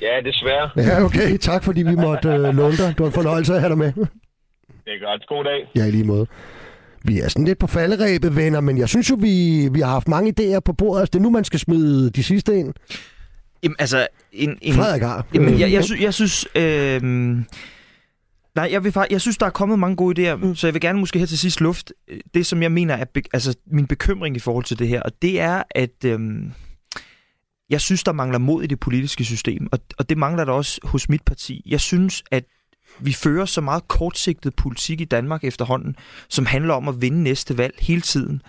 Ja, desværre. Ja, okay. Tak, fordi vi måtte øh, låne dig. Det var en fornøjelse at have dig med. Det er godt. God dag. Ja, i lige måde. Vi er sådan lidt på falderæbet, venner, men jeg synes jo, vi, vi har haft mange idéer på bordet. Altså, det er nu, man skal smide de sidste ind. Jamen, altså... En, en, Frederik har. Jamen, jeg, jeg, sy- jeg synes... Øh, Nej, jeg, vil, jeg synes, der er kommet mange gode idéer, mm. så jeg vil gerne måske her til sidst luft det, som jeg mener er be, altså, min bekymring i forhold til det her, og det er, at øhm, jeg synes, der mangler mod i det politiske system, og, og det mangler der også hos mit parti. Jeg synes, at vi fører så meget kortsigtet politik i Danmark efterhånden, som handler om at vinde næste valg hele tiden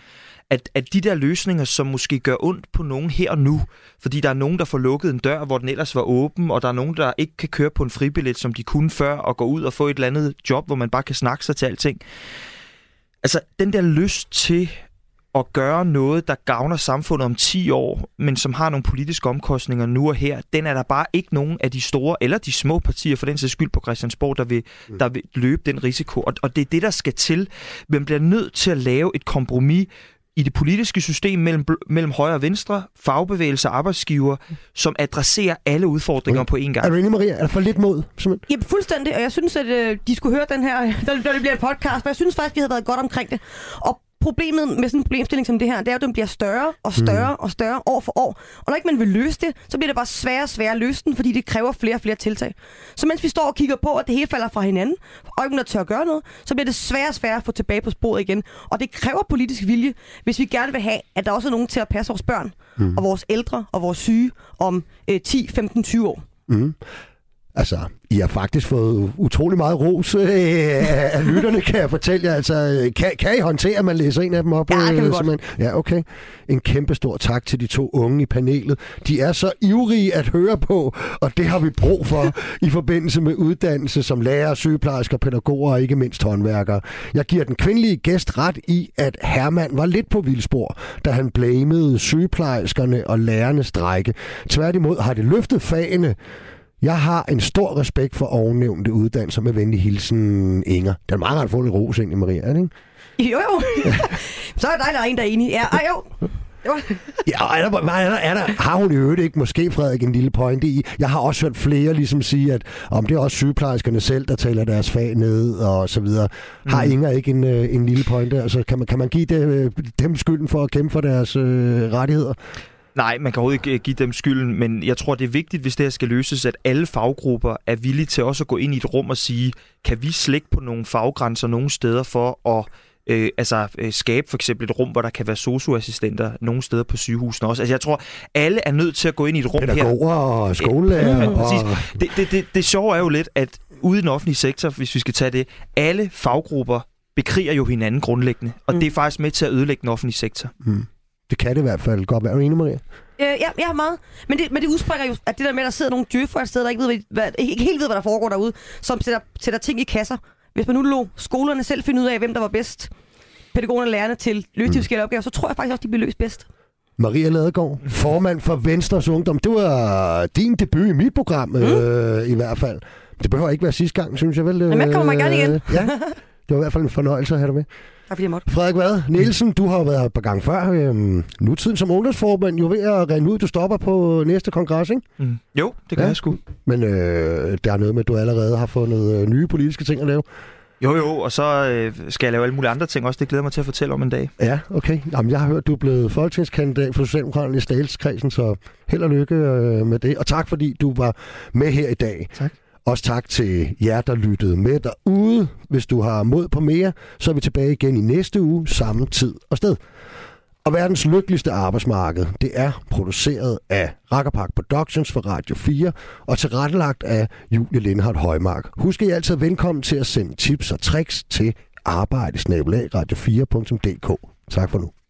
at, at de der løsninger, som måske gør ondt på nogen her og nu, fordi der er nogen, der får lukket en dør, hvor den ellers var åben, og der er nogen, der ikke kan køre på en fribillet, som de kunne før, og gå ud og få et eller andet job, hvor man bare kan snakke sig til alting. Altså, den der lyst til at gøre noget, der gavner samfundet om 10 år, men som har nogle politiske omkostninger nu og her, den er der bare ikke nogen af de store eller de små partier, for den sags skyld på Christiansborg, der vil, mm. der vil løbe den risiko. Og, og det er det, der skal til. Man bliver nødt til at lave et kompromis, i det politiske system mellem, mellem højre og venstre, fagbevægelse og arbejdsgiver, som adresserer alle udfordringer okay. på én gang. Er du enig, Maria? Er der for lidt mod? Simpelthen? Jamen fuldstændig, og jeg synes, at øh, de skulle høre den her, når det bliver en podcast, for jeg synes faktisk, vi havde været godt omkring det. Og problemet med sådan en problemstilling som det her, det er, at den bliver større og større mm. og større år for år. Og når ikke man vil løse det, så bliver det bare sværere og sværere at løse den, fordi det kræver flere og flere tiltag. Så mens vi står og kigger på, at det hele falder fra hinanden, og ikke tør at gøre noget, så bliver det sværere og sværere at få tilbage på sporet igen. Og det kræver politisk vilje, hvis vi gerne vil have, at der også er nogen til at passe vores børn, mm. og vores ældre og vores syge om øh, 10, 15, 20 år. Mm. Altså, I har faktisk fået utrolig meget ros øh, af lytterne, kan jeg fortælle jer. Altså, kan, kan I håndtere, at man læser en af dem op? Ja, kan vi godt. Ja, okay. En kæmpe stor tak til de to unge i panelet. De er så ivrige at høre på, og det har vi brug for i forbindelse med uddannelse som lærer, sygeplejersker, pædagoger og ikke mindst håndværkere. Jeg giver den kvindelige gæst ret i, at Hermann var lidt på vildspor, da han blamede sygeplejerskerne og lærernes strække. Tværtimod har det løftet fagene, jeg har en stor respekt for ovennævnte uddannelser med venlig hilsen Inger. Det er meget rart at få lidt ros ind i Maria, er det ikke? Jo, jo. Så er dig, der er en, der er enig. Ja, ej, jo. ja, er der, er der, er der, har hun i øvrigt ikke måske, Frederik, en lille pointe i? Jeg har også hørt flere ligesom sige, at om det er også sygeplejerskerne selv, der taler deres fag ned og så videre. Har mm. Inger ikke en, øh, en lille pointe? Altså, kan man, kan man give det, øh, dem skylden for at kæmpe for deres øh, rettigheder? Nej, man kan overhovedet ikke øh, give dem skylden, men jeg tror, det er vigtigt, hvis det her skal løses, at alle faggrupper er villige til også at gå ind i et rum og sige, kan vi slække på nogle faggrænser nogle steder for at øh, altså, øh, skabe for eksempel et rum, hvor der kan være socioassistenter nogle steder på sygehusene også. Altså jeg tror, alle er nødt til at gå ind i et rum Pædagoger her. Pædagoger og skolelærer. Ja, og... præcis. Det, det, det, det sjove er jo lidt, at ude i den offentlige sektor, hvis vi skal tage det, alle faggrupper bekriger jo hinanden grundlæggende, og mm. det er faktisk med til at ødelægge den offentlige sektor. Mm. Det kan det i hvert fald godt være. Er du enig, Maria? Øh, ja, jeg har meget. Men det, men det udspringer jo, at det der med, at der sidder nogle djøffer et sted, der ikke, ved, hvad, ikke helt ved, hvad der foregår derude, som sætter, sætter ting i kasser. Hvis man nu lå skolerne selv finde ud af, hvem der var bedst, pædagogerne og lærerne til løse de forskellige opgaver, så tror jeg faktisk også, de bliver løst bedst. Maria Ladegaard, formand for Venstres Ungdom. Det var din debut i mit program, mm. øh, i hvert fald. Det behøver ikke være sidste gang, synes jeg vel. Men jeg kommer gerne igen. ja, det var i hvert fald en fornøjelse at have dig med. Tak fordi jeg måtte. Frederik Vad Nielsen, du har jo været her et par gange før. Øhm, nu tiden som ungdomsforbund jo ved at rende ud. Du stopper på næste kongres, ikke? Mm. Jo, det kan ja. jeg sgu. Men øh, der er noget med, at du allerede har fundet øh, nye politiske ting at lave. Jo, jo, og så øh, skal jeg lave alle mulige andre ting også. Det glæder mig til at fortælle om en dag. Ja, okay. Jamen, jeg har hørt, at du er blevet folketingskandidat for Socialdemokraterne i Stagelskredsen, så held og lykke øh, med det. Og tak, fordi du var med her i dag. Tak. Også tak til jer, der lyttede med derude. Hvis du har mod på mere, så er vi tilbage igen i næste uge, samme tid og sted. Og verdens lykkeligste arbejdsmarked, det er produceret af Rackerpark Productions for Radio 4 og tilrettelagt af Julie Lindhardt Højmark. Husk, at I altid er velkommen til at sende tips og tricks til arbejdesnabelag radio4.dk. Tak for nu.